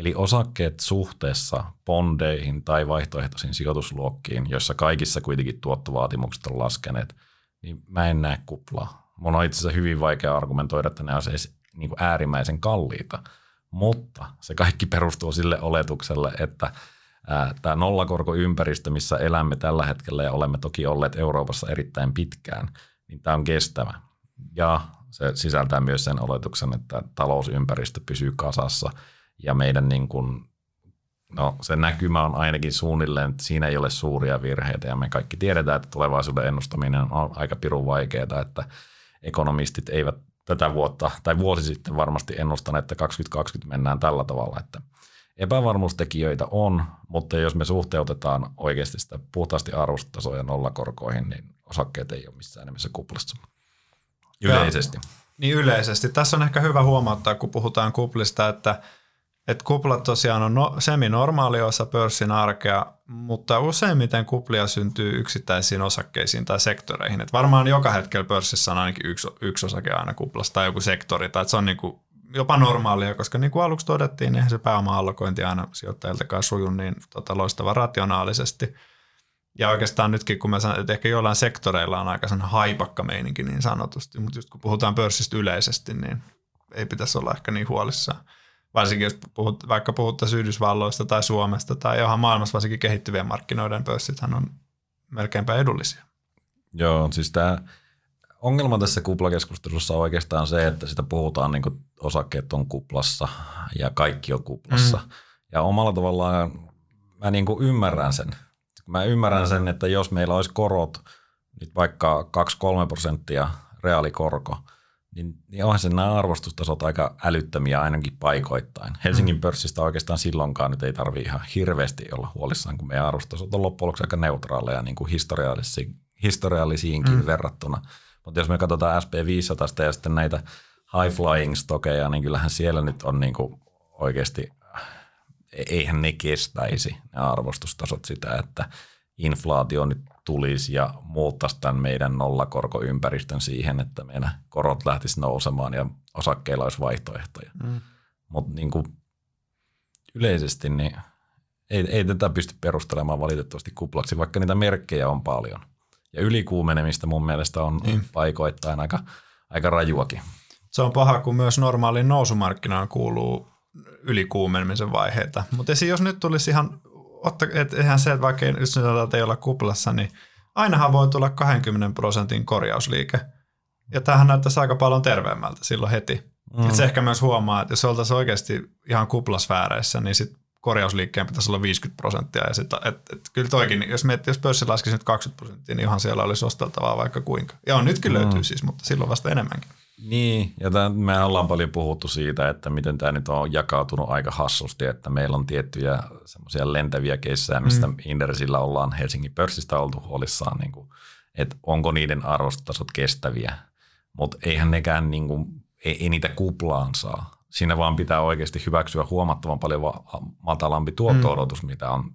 Eli osakkeet suhteessa bondeihin tai vaihtoehtoisiin sijoitusluokkiin, joissa kaikissa kuitenkin tuottovaatimukset on laskeneet, niin mä en näe kuplaa. Mun on itse asiassa hyvin vaikea argumentoida, että ne siis niin äärimmäisen kalliita, mutta se kaikki perustuu sille oletukselle, että tämä nollakorkoympäristö, missä elämme tällä hetkellä ja olemme toki olleet Euroopassa erittäin pitkään – niin tämä on kestävä. Ja se sisältää myös sen oletuksen, että talousympäristö pysyy kasassa ja meidän niin kuin, no, se näkymä on ainakin suunnilleen, että siinä ei ole suuria virheitä ja me kaikki tiedetään, että tulevaisuuden ennustaminen on aika pirun vaikeaa, että ekonomistit eivät tätä vuotta tai vuosi sitten varmasti ennustaneet, että 2020 mennään tällä tavalla, että epävarmuustekijöitä on, mutta jos me suhteutetaan oikeasti sitä puhtaasti arvostasoja nollakorkoihin, niin osakkeet ei ole missään nimessä kuplassa. Yleisesti. Ja, niin yleisesti. Tässä on ehkä hyvä huomauttaa, kun puhutaan kuplista, että, että kuplat tosiaan on no, semi-normaali osa pörssin arkea, mutta useimmiten kuplia syntyy yksittäisiin osakkeisiin tai sektoreihin. Et varmaan joka hetkellä pörssissä on ainakin yksi, yksi osake aina kuplassa tai joku sektori, tai se on niin kuin jopa normaalia, koska niin kuin aluksi todettiin, niin se pääoma-allokointi aina sijoittajiltakaan suju niin tota, loistava rationaalisesti. Ja oikeastaan nytkin, kun mä sanon, että ehkä jollain sektoreilla on aika sellainen haipakka meininki niin sanotusti, mutta just kun puhutaan pörssistä yleisesti, niin ei pitäisi olla ehkä niin huolissaan. Varsinkin jos puhut, vaikka puhuttaisiin Yhdysvalloista tai Suomesta tai johon maailmassa varsinkin kehittyvien markkinoiden pörssithän on melkeinpä edullisia. Joo, siis tämä ongelma tässä kuplakeskustelussa on oikeastaan se, että sitä puhutaan niin kuin osakkeet on kuplassa ja kaikki on kuplassa. Mm. Ja omalla tavallaan mä niin kuin ymmärrän sen. Mä ymmärrän sen, että jos meillä olisi korot, nyt vaikka 2-3 prosenttia reaalikorko, niin, niin onhan se nämä arvostustasot aika älyttömiä ainakin paikoittain. Helsingin mm. pörssistä oikeastaan silloinkaan nyt ei tarvitse ihan hirveästi olla huolissaan, kun meidän arvostustasot on loppujen lopuksi aika neutraaleja niin kuin historiallisiin, historiallisiinkin mm. verrattuna. Mutta jos me katsotaan SP500 ja sitten näitä high flying stokeja, niin kyllähän siellä nyt on niin kuin oikeasti, eihän ne kestäisi ne arvostustasot sitä, että inflaatio nyt tulisi ja muuttaisi tämän meidän nollakorkoympäristön siihen, että meidän korot lähtisi nousemaan ja osakkeilla olisi vaihtoehtoja. Mm. Mutta niin yleisesti niin ei, ei tätä pysty perustelemaan valitettavasti kuplaksi, vaikka niitä merkkejä on paljon. Ja ylikuumenemista mun mielestä on niin. paikoittain aika, aika rajuakin. Se on paha, kun myös normaaliin nousumarkkinaan kuuluu ylikuumenemisen vaiheita. Mutta jos nyt tulisi ihan, otta, et, eihän se, että vaikka jos sanotaan, että ei olla kuplassa, niin ainahan voi tulla 20 prosentin korjausliike. Ja tämähän näyttäisi aika paljon terveemmältä silloin heti. Mm. se ehkä myös huomaa, että jos oltaisiin oikeasti ihan kuplasfääreissä, niin sit korjausliikkeen pitäisi olla 50 prosenttia. Ja sit, et, et, kyllä toikin, jos, miet, jos pörssi laskisi nyt 20 prosenttia, niin ihan siellä olisi osteltavaa vaikka kuinka. Ja on nytkin mm. löytyy siis, mutta silloin vasta enemmänkin. Niin, ja tämän, me ollaan paljon puhuttu siitä, että miten tämä nyt on jakautunut aika hassusti, että meillä on tiettyjä semmoisia lentäviä keissejä, mistä mm. Indersillä ollaan Helsingin pörssistä oltu huolissaan, niin kuin, että onko niiden arvostustasot kestäviä. Mutta eihän nekään, niin kuin, ei, ei niitä kuplaan saa siinä vaan pitää oikeasti hyväksyä huomattavan paljon matalampi tuotto-odotus, mm. mitä on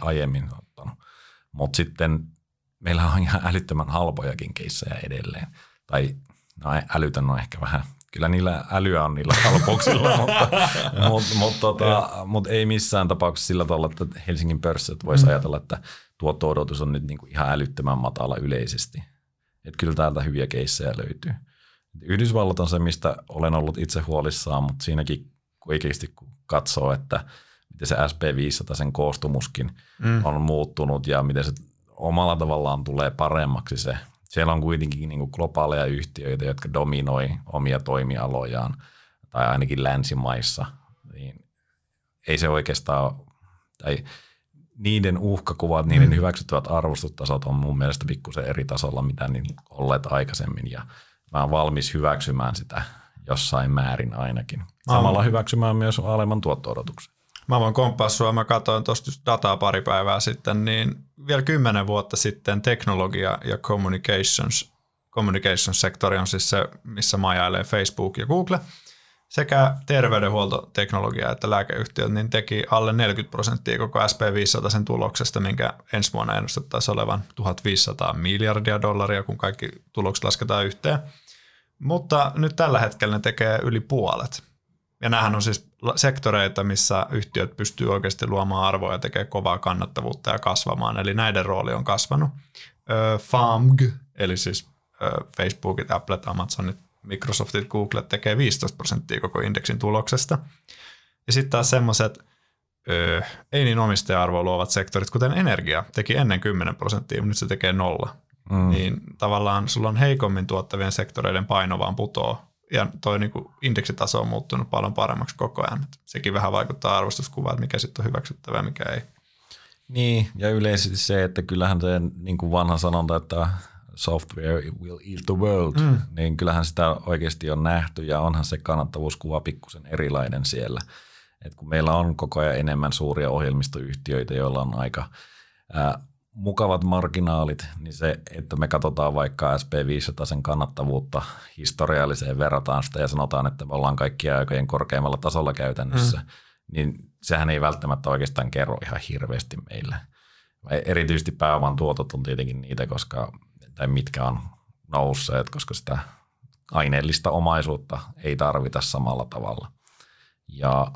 aiemmin ottanut. Mutta sitten meillä on ihan älyttömän halpojakin keissejä edelleen. Tai no älytön on ehkä vähän, kyllä niillä älyä on niillä halpouksilla, mutta, mutta, mutta, tota, mutta ei missään tapauksessa sillä tavalla, että Helsingin pörssit voisi mm. ajatella, että tuotto-odotus on nyt niin kuin ihan älyttömän matala yleisesti. Että kyllä täältä hyviä keissejä löytyy. Yhdysvallat on se, mistä olen ollut itse huolissaan, mutta siinäkin oikeasti kun katsoo, että miten se SP500, sen koostumuskin mm. on muuttunut ja miten se omalla tavallaan tulee paremmaksi se. Siellä on kuitenkin niin kuin globaaleja yhtiöitä, jotka dominoi omia toimialojaan, tai ainakin länsimaissa, niin ei se oikeastaan, tai niiden uhkakuvat, niiden mm. hyväksyttävät arvostustasot on mun mielestä pikkusen eri tasolla, mitä niin olleet aikaisemmin, ja mä oon valmis hyväksymään sitä jossain määrin ainakin. Samalla mä hyväksymään myös alemman tuotto-odotuksen. Mä voin komppaa sua, mä katsoin tuosta dataa pari päivää sitten, niin vielä kymmenen vuotta sitten teknologia ja communications, communications sektori on siis se, missä majailee Facebook ja Google, sekä terveydenhuoltoteknologia että lääkeyhtiöt, niin teki alle 40 prosenttia koko SP500 sen tuloksesta, minkä ensi vuonna ennustettaisiin olevan 1500 miljardia dollaria, kun kaikki tulokset lasketaan yhteen. Mutta nyt tällä hetkellä ne tekee yli puolet. Ja nämähän on siis sektoreita, missä yhtiöt pystyy oikeasti luomaan arvoa ja tekee kovaa kannattavuutta ja kasvamaan. Eli näiden rooli on kasvanut. FAMG, eli siis Facebookit, Applet, Amazonit, Microsoftit, Google tekee 15 prosenttia koko indeksin tuloksesta. Ja sitten taas semmoiset ei niin omistaja-arvoa luovat sektorit, kuten energia, teki ennen 10 prosenttia, mutta nyt se tekee nolla. Mm. Niin tavallaan sulla on heikommin tuottavien sektoreiden paino vaan putoo. Ja toi niinku indeksitaso on muuttunut paljon paremmaksi koko ajan. Et sekin vähän vaikuttaa arvostuskuvaan, mikä sitten on hyväksyttävää ja mikä ei. Niin, ja yleisesti se, että kyllähän se niin kuin vanha sanonta, että software will eat the world, mm. niin kyllähän sitä oikeasti on nähty ja onhan se kannattavuuskuva pikkusen erilainen siellä. Et kun meillä on koko ajan enemmän suuria ohjelmistoyhtiöitä, joilla on aika ää, mukavat marginaalit, niin se, että me katsotaan vaikka SP500 sen kannattavuutta historialliseen, verrataan sitä ja sanotaan, että me ollaan kaikkia aikojen korkeimmalla tasolla käytännössä, mm. niin sehän ei välttämättä oikeastaan kerro ihan hirveästi meille. Erityisesti pääoman tuotot on tietenkin niitä, koska, tai mitkä on nousseet, koska sitä aineellista omaisuutta ei tarvita samalla tavalla. Ja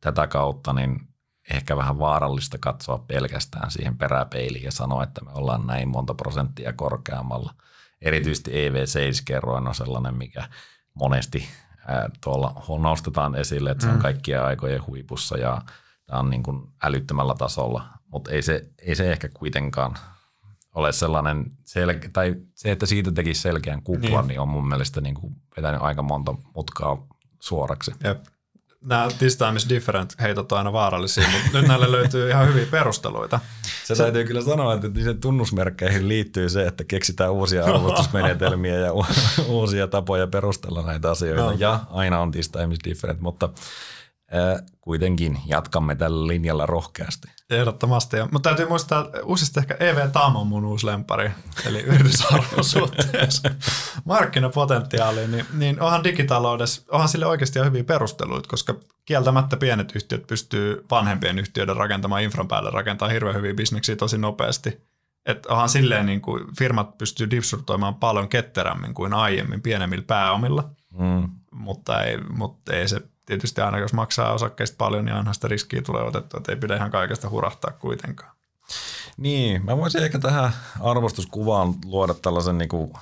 tätä kautta niin ehkä vähän vaarallista katsoa pelkästään siihen peräpeiliin ja sanoa, että me ollaan näin monta prosenttia korkeammalla. Erityisesti EV7-kerroin on sellainen, mikä monesti ää, tuolla nostetaan esille, että se on mm. kaikkien aikojen huipussa ja tämä on niin kuin älyttömällä tasolla, mutta ei se, ei se ehkä kuitenkaan ole sellainen, selke- tai se, että siitä tekisi selkeän kuplan, niin, niin on mun mielestä niin kuin vetänyt aika monta mutkaa suoraksi. Jep nämä this time is different heitot on aina vaarallisia, mutta nyt näille löytyy ihan hyviä perusteluita. Se, täytyy kyllä sanoa, että niiden tunnusmerkkeihin liittyy se, että keksitään uusia arvostusmenetelmiä ja uusia tapoja perustella näitä asioita. No. Ja aina on this time is different, mutta kuitenkin jatkamme tällä linjalla rohkeasti. Ehdottomasti. Mutta täytyy muistaa, että uusista ehkä EV Tam on mun uusi lempari, eli yritysarvon suhteessa markkinapotentiaali, niin, niin onhan digitaloudessa, onhan sille oikeasti hyviä perusteluita, koska kieltämättä pienet yhtiöt pystyy vanhempien yhtiöiden rakentamaan infran päälle, rakentaa hirveän hyviä bisneksiä tosi nopeasti. Että onhan silleen niin kuin firmat pystyy disruptoimaan paljon ketterämmin kuin aiemmin pienemmillä pääomilla, mm. mutta, ei, mutta ei se tietysti aina jos maksaa osakkeista paljon, niin aina sitä riskiä tulee otettua, että ei pidä ihan kaikesta hurahtaa kuitenkaan. Niin, mä voisin ehkä tähän arvostuskuvaan luoda tällaisen niin kuin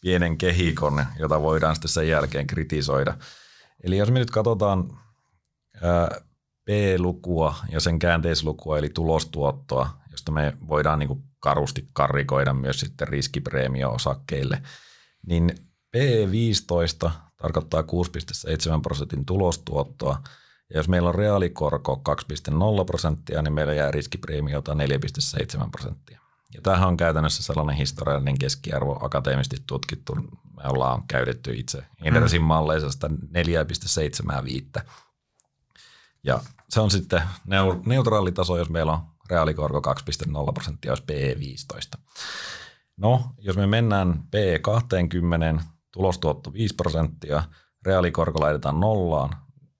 pienen kehikon, jota voidaan sitten sen jälkeen kritisoida. Eli jos me nyt katsotaan P-lukua ja sen käänteislukua, eli tulostuottoa, josta me voidaan niin kuin karusti karikoida myös sitten riskipreemio-osakkeille, niin P15 tarkoittaa 6,7 prosentin tulostuottoa. Ja jos meillä on reaalikorko 2,0 prosenttia, niin meillä jää riskipreemiota 4,7 prosenttia. Ja tämähän on käytännössä sellainen historiallinen keskiarvo akateemisesti tutkittu. Me ollaan käytetty itse Indersin mm. malleisesta 4,75. Ja se on sitten neutraali taso, jos meillä on reaalikorko 2,0 prosenttia, jos PE 15. No, jos me mennään PE 20, tulostuotto 5 prosenttia, reaalikorko laitetaan nollaan,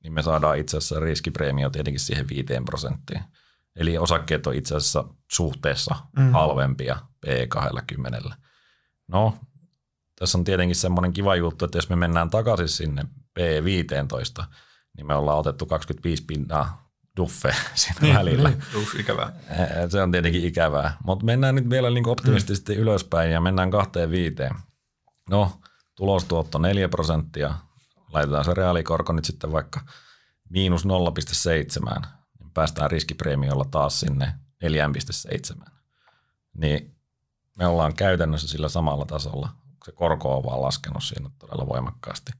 niin me saadaan itse asiassa riskipreemio tietenkin siihen 5 prosenttiin. Eli osakkeet on itse asiassa suhteessa mm. halvempia P20. No, tässä on tietenkin semmoinen kiva juttu, että jos me mennään takaisin sinne P15, niin me ollaan otettu 25 pinnaa duffe siinä niin, välillä. Niin. Uff, ikävää. Se on tietenkin ikävää. Mutta mennään nyt vielä niin optimistisesti mm. ylöspäin ja mennään kahteen viiteen. No, tulostuotto 4 prosenttia, laitetaan se reaalikorko nyt sitten vaikka miinus 0,7, niin päästään riskipreemiolla taas sinne 4,7. Niin me ollaan käytännössä sillä samalla tasolla. Se korko on vaan laskenut siinä todella voimakkaasti.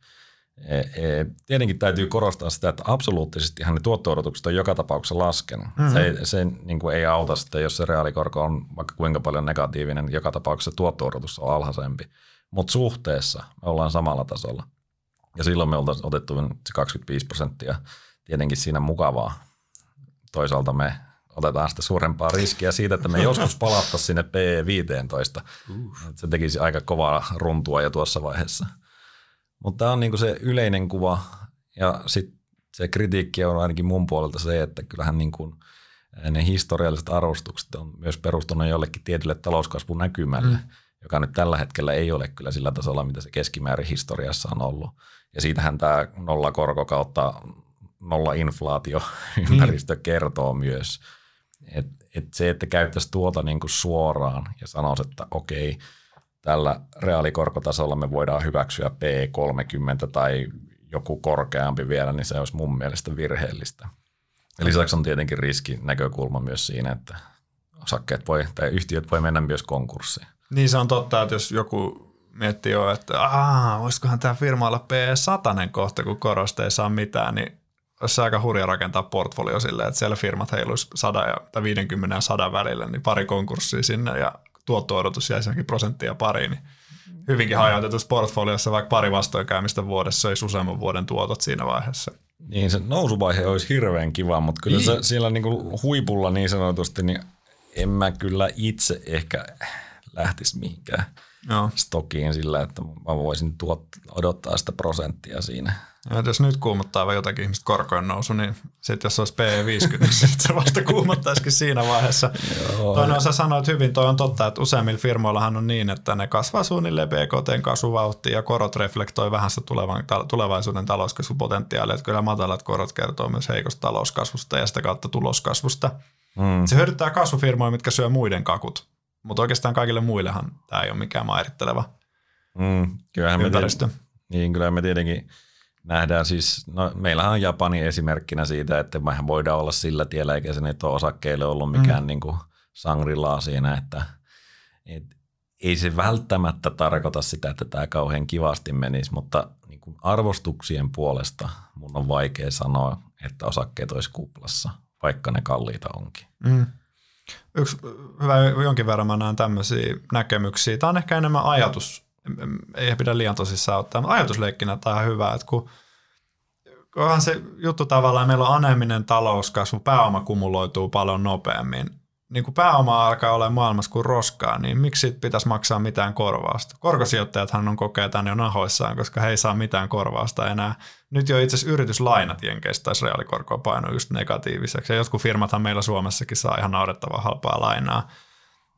E, e, tietenkin täytyy korostaa sitä, että absoluuttisesti ne tuotto on joka tapauksessa laskenut. Mm-hmm. Se, se niin kuin ei auta sitä, jos se reaalikorko on vaikka kuinka paljon negatiivinen, joka tapauksessa tuotto on alhaisempi. Mutta suhteessa me ollaan samalla tasolla. Ja silloin me oltaisiin otettu se 25 prosenttia tietenkin siinä mukavaa. Toisaalta me otetaan sitä suurempaa riskiä siitä, että me joskus palattaisiin sinne P15. Se tekisi aika kovaa runtua jo tuossa vaiheessa. Mutta tämä on niinku se yleinen kuva ja sitten se kritiikki on ainakin mun puolelta se, että kyllähän niinku ne historialliset arvostukset on myös perustunut jollekin tietylle talouskasvun näkymälle. Mm joka nyt tällä hetkellä ei ole kyllä sillä tasolla, mitä se keskimäärin historiassa on ollut. Ja siitähän tämä nolla korko kautta nolla inflaatio ympäristö mm. kertoo myös. Et, et se, että käyttäisi tuota niin kuin suoraan ja sanoisi, että okei, tällä reaalikorkotasolla me voidaan hyväksyä P30 tai joku korkeampi vielä, niin se olisi mun mielestä virheellistä. Ja lisäksi on tietenkin riski näkökulma myös siinä, että osakkeet voi, tai yhtiöt voi mennä myös konkurssiin. Niin se on totta, että jos joku miettii jo, että aah, voisikohan tämä firma olla P100 kohta, kun korosta ei saa mitään, niin olisi aika hurja rakentaa portfolio silleen, että siellä firmat heiluisi 100 ja, tai 50 ja 100 välillä, niin pari konkurssia sinne ja tuotto-odotus jäisi johonkin prosenttia pariin, niin hyvinkin hajautetussa portfoliossa vaikka pari vastoinkäymistä vuodessa olisi useamman vuoden tuotot siinä vaiheessa. Niin se nousuvaihe olisi hirveän kiva, mutta kyllä niin. se siellä niinku huipulla niin sanotusti, niin en mä kyllä itse ehkä lähtisi mihinkään no. stokiin sillä, että mä voisin tuot, odottaa sitä prosenttia siinä. Ja jos nyt kuumottaa vai jotakin ihmistä korkojen nousu, niin sitten jos olisi PE50, niin sit se vasta kuumottaisikin siinä vaiheessa. Toinen on, sä sanoit hyvin, toi on totta, että useimmilla firmoillahan on niin, että ne kasvaa suunnilleen BKT kasvuvauhtia ja korot reflektoi vähän sitä tulevan, tulevaisuuden talouskasvupotentiaalia. Että kyllä matalat korot kertoo myös heikosta talouskasvusta ja sitä kautta tuloskasvusta. Mm. Se hyödyttää kasvufirmoja, mitkä syö muiden kakut. Mutta oikeastaan kaikille muillehan tämä ei ole mikään mairitteleva mm, kyllähän ympäristö. Me tiedän, niin, kyllä me tietenkin nähdään siis, no meillähän on Japani esimerkkinä siitä, että mehän voidaan olla sillä tiellä, eikä se nyt ole osakkeille ollut mikään mm. niin kuin sangrilaa siinä, että et, ei se välttämättä tarkoita sitä, että tämä kauhean kivasti menisi, mutta niin kuin arvostuksien puolesta mun on vaikea sanoa, että osakkeet olisi kuplassa, vaikka ne kalliita onkin. Mm. Yksi hyvä, jonkin verran mä näen tämmöisiä näkemyksiä. Tämä on ehkä enemmän ajatus, ei pidä liian tosissaan ottaa, mutta ajatusleikkinä tämä on hyvä, että kun onhan se juttu tavallaan, meillä on aneminen talouskasvu, pääoma kumuloituu paljon nopeammin. Niin kun pääoma alkaa olla maailmassa kuin roskaa, niin miksi siitä pitäisi maksaa mitään korvausta? Korkosijoittajathan on kokee tänne jo nahoissaan, koska he ei saa mitään korvausta enää. Nyt jo itse asiassa yrityslainat jenkeistä taisi reaalikorkoa painoa just negatiiviseksi. Ja jotkut firmathan meillä Suomessakin saa ihan naurettavaa halpaa lainaa.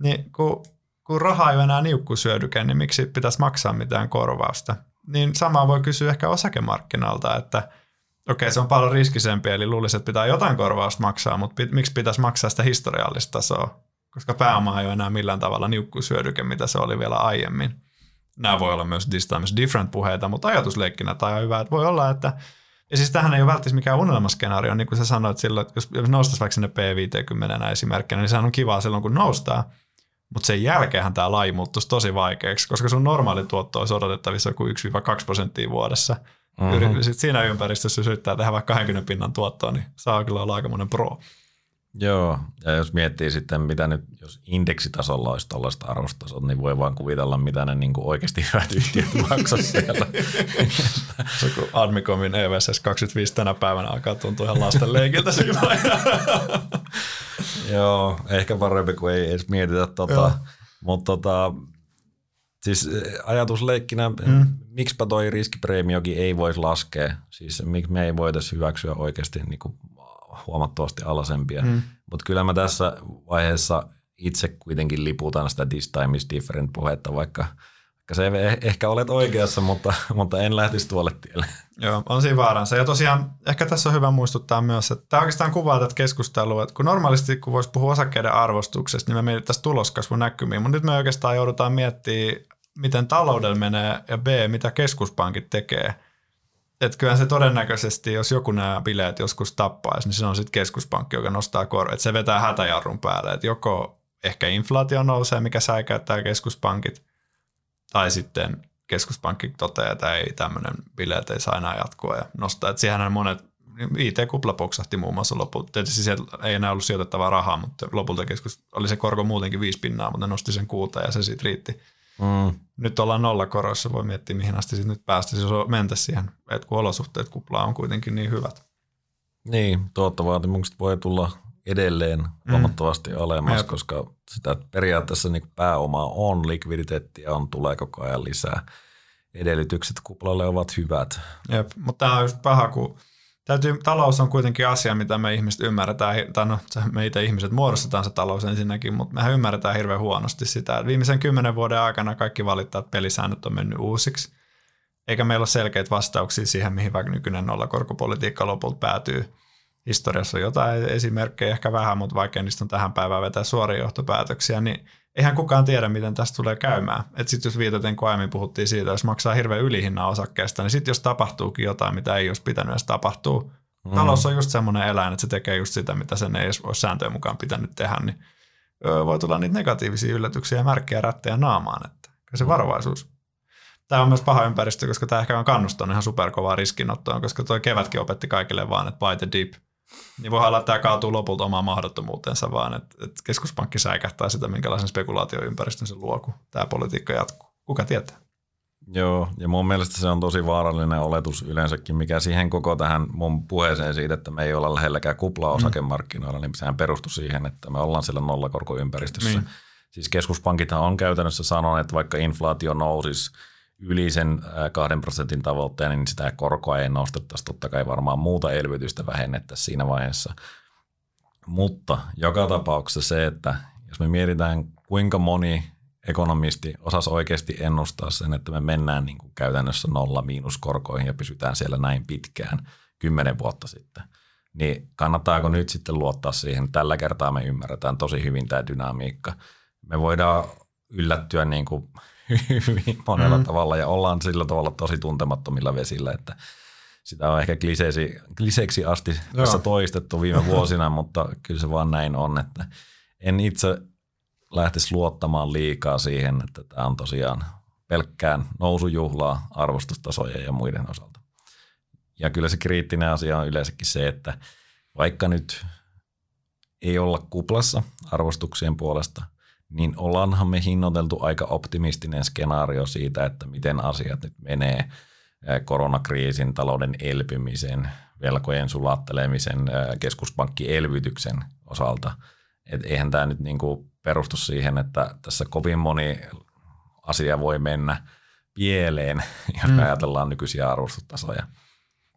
Niin kun kun raha ei ole enää niukkusyödyke, niin miksi pitäisi maksaa mitään korvausta? Niin samaa voi kysyä ehkä osakemarkkinalta, että okei, se on paljon riskisempi, eli luulisi, että pitää jotain korvausta maksaa, mutta pit, miksi pitäisi maksaa sitä historiallista tasoa? Koska pääoma ei ole enää millään tavalla niukkusyödyke, mitä se oli vielä aiemmin. Nämä voi olla myös this time different puheita, mutta ajatusleikkinä tai on hyvä, että voi olla, että ja siis tähän ei ole välttämättä mikään unelmaskenaario, niin kuin sä sanoit silloin, että jos noustaisi vaikka sinne P50 esimerkkinä, niin sehän on kivaa silloin, kun noustaa, mutta sen jälkeenhän tämä laji muuttuisi tosi vaikeaksi, koska sun normaali tuotto olisi odotettavissa joku 1-2 prosenttia vuodessa. Mm-hmm. Sitten siinä ympäristössä syttää tehdä vaikka 20 pinnan tuottoa, niin saa kyllä olla aikamoinen pro. Joo, ja jos miettii sitten, mitä nyt, jos indeksitasolla olisi tällaista arvostasot, niin voi vaan kuvitella, mitä ne niin oikeasti hyvät yhtiöt maksaa siellä. Se kun Admicomin EVSS 25 tänä päivänä alkaa tuntua ihan lasten leikiltä Joo, ehkä parempi kuin ei edes mietitä tota. Mutta tota, siis eh, ajatusleikkinä, mm. miksipä toi riskipreemiokin ei voisi laskea. Siis miksi me ei voitaisiin hyväksyä oikeasti niin kuin huomattavasti alasempia. Mm. Mutta kyllä mä tässä vaiheessa itse kuitenkin liputan sitä this time is different puhetta, vaikka – se eh, ehkä olet oikeassa, mutta, mutta en lähtisi tuolle tielle. Joo, on siinä vaaransa. Ja tosiaan ehkä tässä on hyvä muistuttaa myös, että tämä oikeastaan kuvaa tätä keskustelua, että kun normaalisti kun voisi puhua osakkeiden arvostuksesta, niin me mietittäisiin tuloskasvun näkymiin, mutta nyt me oikeastaan joudutaan miettimään, miten taloudella menee ja B, mitä keskuspankit tekee. Että kyllähän se todennäköisesti, jos joku nämä bileet joskus tappaisi, niin se on sitten keskuspankki, joka nostaa korot. Että se vetää hätäjarrun päälle, että joko ehkä inflaatio nousee, mikä säikäyttää keskuspankit – tai sitten keskuspankki toteaa, että ei tämmöinen bileet ei saa enää jatkua ja nostaa. Että siihen monet, IT-kupla poksahti muun muassa lopulta. Tietysti siellä ei enää ollut sijoitettavaa rahaa, mutta lopulta keskus, oli se korko muutenkin viisi pinnaa, mutta ne nosti sen kuuta ja se siitä riitti. Mm. Nyt ollaan nollakoroissa, voi miettiä mihin asti sitten nyt päästä, jos mentä siihen, että kun olosuhteet kuplaa on kuitenkin niin hyvät. Niin, tuottovaatimukset voi tulla edelleen mm. huomattavasti alemmas, Jep. koska sitä periaatteessa niin pääomaa on, likviditeettiä on, tulee koko ajan lisää. Edellytykset kuplalle ovat hyvät. Jep, mutta tämä on just paha, kun täytyy, talous on kuitenkin asia, mitä me ihmiset ymmärretään, tai no me itse ihmiset muodostetaan se talous ensinnäkin, mutta mehän ymmärretään hirveän huonosti sitä. Viimeisen kymmenen vuoden aikana kaikki valittaa, että pelisäännöt on mennyt uusiksi, eikä meillä ole selkeitä vastauksia siihen, mihin vaikka nykyinen nollakorkopolitiikka lopulta päätyy historiassa on jotain esimerkkejä, ehkä vähän, mutta vaikea niistä on tähän päivään vetää suoria johtopäätöksiä, niin eihän kukaan tiedä, miten tästä tulee käymään. Että sitten jos viitaten, kun aiemmin puhuttiin siitä, jos maksaa hirveän ylihinnan osakkeesta, niin sitten jos tapahtuukin jotain, mitä ei olisi pitänyt edes tapahtuu, mm. talous on just semmoinen eläin, että se tekee just sitä, mitä sen ei olisi sääntöjen mukaan pitänyt tehdä, niin voi tulla niitä negatiivisia yllätyksiä ja märkkejä rättejä naamaan, että se mm. varovaisuus. Tämä on myös paha ympäristö, koska tämä ehkä on kannustanut ihan superkovaa riskinottoon, koska tuo kevätkin opetti kaikille vaan, että buy the dip – niin voi olla, että tämä kaatuu lopulta omaan mahdottomuutensa, vaan että, että keskuspankki säikähtää sitä, minkälaisen spekulaatioympäristön se luo, kun tämä politiikka jatkuu. Kuka tietää? Joo, ja mun mielestä se on tosi vaarallinen oletus yleensäkin, mikä siihen koko tähän mun puheeseen siitä, että me ei olla lähelläkään kuplaa mm. osakemarkkinoilla, mm. niin sehän perustui siihen, että me ollaan siellä nollakorkoympäristössä. Niin. Siis keskuspankithan on käytännössä sanonut, että vaikka inflaatio nousisi yli sen kahden prosentin tavoitteen, niin sitä korkoa ei nostettaisi. Totta kai varmaan muuta elvytystä vähennettäisiin siinä vaiheessa. Mutta joka tapauksessa se, että jos me mietitään kuinka moni ekonomisti osasi oikeasti ennustaa sen, että me mennään niin kuin käytännössä nolla miinuskorkoihin ja pysytään siellä näin pitkään kymmenen vuotta sitten, niin kannattaako nyt sitten luottaa siihen? Tällä kertaa me ymmärretään tosi hyvin tämä dynamiikka. Me voidaan yllättyä niin kuin hyvin monella mm. tavalla ja ollaan sillä tavalla tosi tuntemattomilla vesillä, että sitä on ehkä kliseeksi, kliseeksi asti Joo. tässä toistettu viime vuosina, mutta kyllä se vaan näin on, että en itse lähtisi luottamaan liikaa siihen, että tämä on tosiaan pelkkään nousujuhlaa arvostustasojen ja muiden osalta. Ja kyllä se kriittinen asia on yleensäkin se, että vaikka nyt ei olla kuplassa arvostuksien puolesta, niin ollaanhan me hinnoiteltu aika optimistinen skenaario siitä, että miten asiat nyt menee koronakriisin, talouden elpymisen, velkojen sulattelemisen, keskuspankkielvytyksen osalta. Et eihän tämä nyt niinku perustu siihen, että tässä kovin moni asia voi mennä pieleen, jos me mm. ajatellaan nykyisiä arvostustasoja.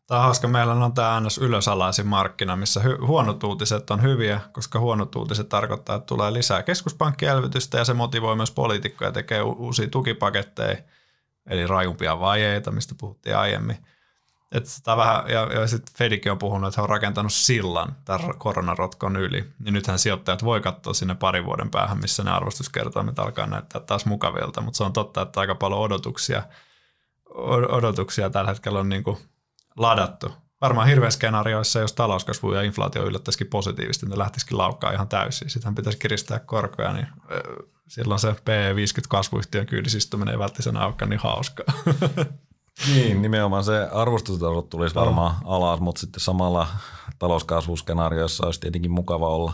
Tämä on hauska. Meillä on tämä ns. ylösalaisin markkina, missä hy- huonot uutiset on hyviä, koska huonot uutiset tarkoittaa, että tulee lisää keskuspankkielvytystä ja se motivoi myös poliitikkoja tekee u- uusia tukipaketteja, eli rajumpia vajeita, mistä puhuttiin aiemmin. Et sitä vähän, ja, ja sitten Fedikin on puhunut, että he on rakentanut sillan tämän koronarotkon yli. Niin nythän sijoittajat voi katsoa sinne parin vuoden päähän, missä ne arvostuskertoimet alkaa näyttää taas mukavilta. Mutta se on totta, että aika paljon odotuksia, odotuksia tällä hetkellä on niin kuin ladattu. Varmaan hirveän skenaarioissa, jos talouskasvu ja inflaatio yllättäisikin positiivisesti, niin ne lähtisikin laukkaa ihan täysin. Sittenhän pitäisi kiristää korkoja, niin silloin se P50 kasvuyhtiön kyydisistuminen ei välttämättä aukka niin hauskaa. Niin, nimenomaan se arvostustaso tulisi varmaan oh. alas, mutta sitten samalla talouskasvuskenaarioissa olisi tietenkin mukava olla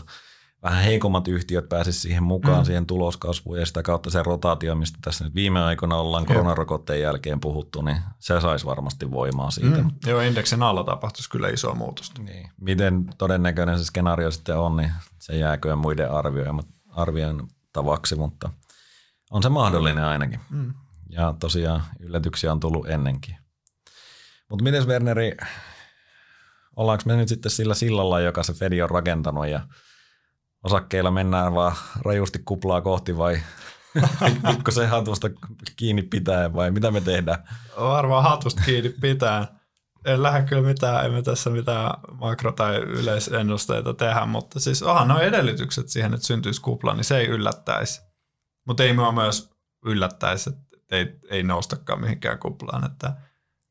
vähän heikommat yhtiöt pääsisi siihen mukaan, mm. siihen tuloskasvuun ja sitä kautta se rotaatio, mistä tässä nyt viime aikoina ollaan koronarokotteen jälkeen puhuttu, niin se saisi varmasti voimaa siitä. Mm. Joo, indeksin alla tapahtuisi kyllä iso muutosta. Niin. Miten todennäköinen se skenaario sitten on, niin se jääkö muiden arvioin tavaksi, mutta on se mahdollinen ainakin. Mm. Ja tosiaan yllätyksiä on tullut ennenkin. Mutta miten Werneri, ollaanko me nyt sitten sillä sillalla, joka se Fedi on rakentanut ja osakkeilla mennään vaan rajusti kuplaa kohti vai pikku se hatusta kiinni pitää vai mitä me tehdään? Varmaan hatusta kiinni pitää. En lähde kyllä mitään, emme tässä mitään makro- tai yleisennusteita tehdä, mutta siis onhan nuo edellytykset siihen, että syntyisi kupla, niin se ei yllättäisi. Mutta ei myös yllättäisi, että ei, ei noustakaan mihinkään kuplaan. Että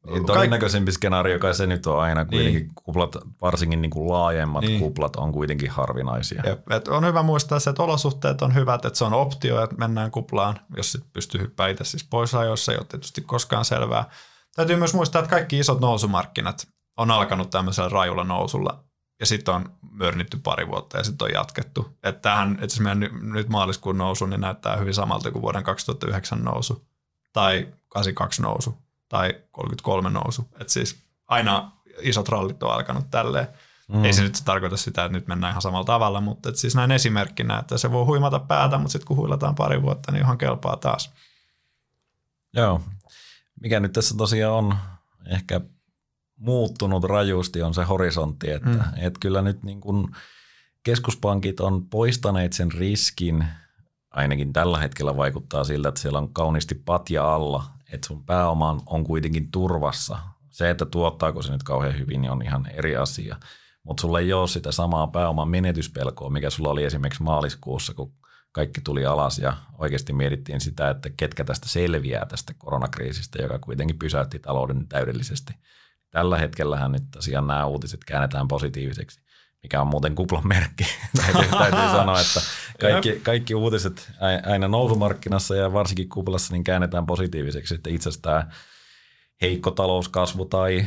niin, todennäköisempi skenaario kai se nyt on aina kuitenkin niin. kuplat, varsinkin niin kuin laajemmat niin. kuplat on kuitenkin harvinaisia. Jep, et on hyvä muistaa se, että olosuhteet on hyvät, että se on optio, että mennään kuplaan, jos sit pystyy hyppäämään itse siis pois ajoissa, ei ole tietysti koskaan selvää. Täytyy myös muistaa, että kaikki isot nousumarkkinat on alkanut tämmöisellä rajulla nousulla ja sitten on mörnitty pari vuotta ja sitten on jatkettu. Että tähän, että meidän nyt maaliskuun nousu niin näyttää hyvin samalta kuin vuoden 2009 nousu tai 82 nousu tai 33 nousu. Et siis aina isot rallit on alkanut tälleen. Mm. Ei se nyt tarkoita sitä, että nyt mennään ihan samalla tavalla, mutta et siis näin esimerkkinä, että se voi huimata päätä, mutta sitten kun huilataan pari vuotta, niin ihan kelpaa taas. Joo. Mikä nyt tässä tosiaan on ehkä muuttunut rajusti on se horisontti, että mm. et kyllä nyt niin kun keskuspankit on poistaneet sen riskin – ainakin tällä hetkellä vaikuttaa siltä, että siellä on kauniisti patja alla, että sun pääoma on kuitenkin turvassa. Se, että tuottaako se nyt kauhean hyvin, niin on ihan eri asia. Mutta sulla ei ole sitä samaa pääoman menetyspelkoa, mikä sulla oli esimerkiksi maaliskuussa, kun kaikki tuli alas ja oikeasti mietittiin sitä, että ketkä tästä selviää tästä koronakriisistä, joka kuitenkin pysäytti talouden täydellisesti. Tällä hetkellähän nyt tosiaan nämä uutiset käännetään positiiviseksi mikä on muuten kuplan merkki. täytyy, täytyy sanoa, että kaikki, kaikki uutiset aina nousumarkkinassa ja varsinkin kuplassa niin käännetään positiiviseksi. Että itse asiassa tämä heikko talouskasvu tai,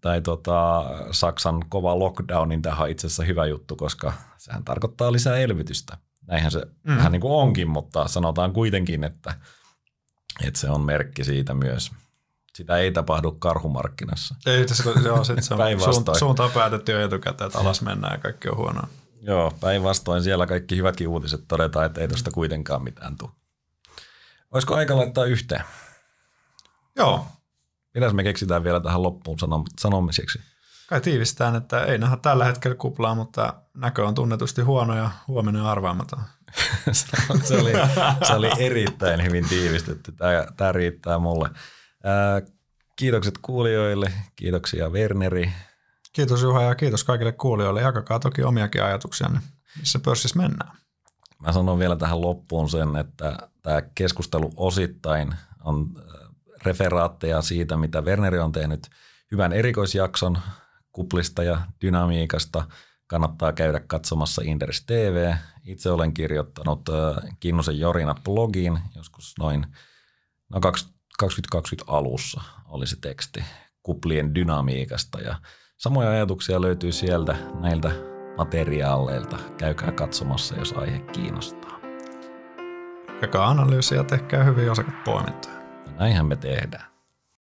tai tota, Saksan kova lockdown, niin tämä on itse asiassa hyvä juttu, koska sehän tarkoittaa lisää elvytystä. Näinhän se mm. vähän niin kuin onkin, mutta sanotaan kuitenkin, että, että se on merkki siitä myös – sitä ei tapahdu karhumarkkinassa. Ei tässä, joo, sit se on suunta, suunta on päätetty jo etukäteen, että alas mennään ja kaikki on huonoa. Joo, päinvastoin siellä kaikki hyvätkin uutiset todetaan, että ei tuosta kuitenkaan mitään tule. Olisiko aika laittaa yhteen? Joo, Mitäs me keksitään vielä tähän loppuun sanom- sanomiseksi? kai tiivistään, että ei nähdä tällä hetkellä kuplaa, mutta näkö on tunnetusti huono ja huomenna arvaamaton. se, oli, se oli erittäin hyvin tiivistetty. Tämä, tämä riittää mulle. Ää, kiitokset kuulijoille. Kiitoksia Werneri. Kiitos Juha ja kiitos kaikille kuulijoille. Jakakaa toki omiakin ajatuksianne, missä pörssissä mennään. Mä sanon vielä tähän loppuun sen, että tämä keskustelu osittain on referaatteja siitä, mitä Werneri on tehnyt hyvän erikoisjakson kuplista ja dynamiikasta. Kannattaa käydä katsomassa Inderes TV. Itse olen kirjoittanut Kinnusen Jorina blogiin joskus noin no 2020 alussa oli se teksti kuplien dynamiikasta ja samoja ajatuksia löytyy sieltä näiltä materiaaleilta. Käykää katsomassa, jos aihe kiinnostaa. Jakaa analyysiä ja tehkää hyvin osakepoimintoja. Näinhän me tehdään.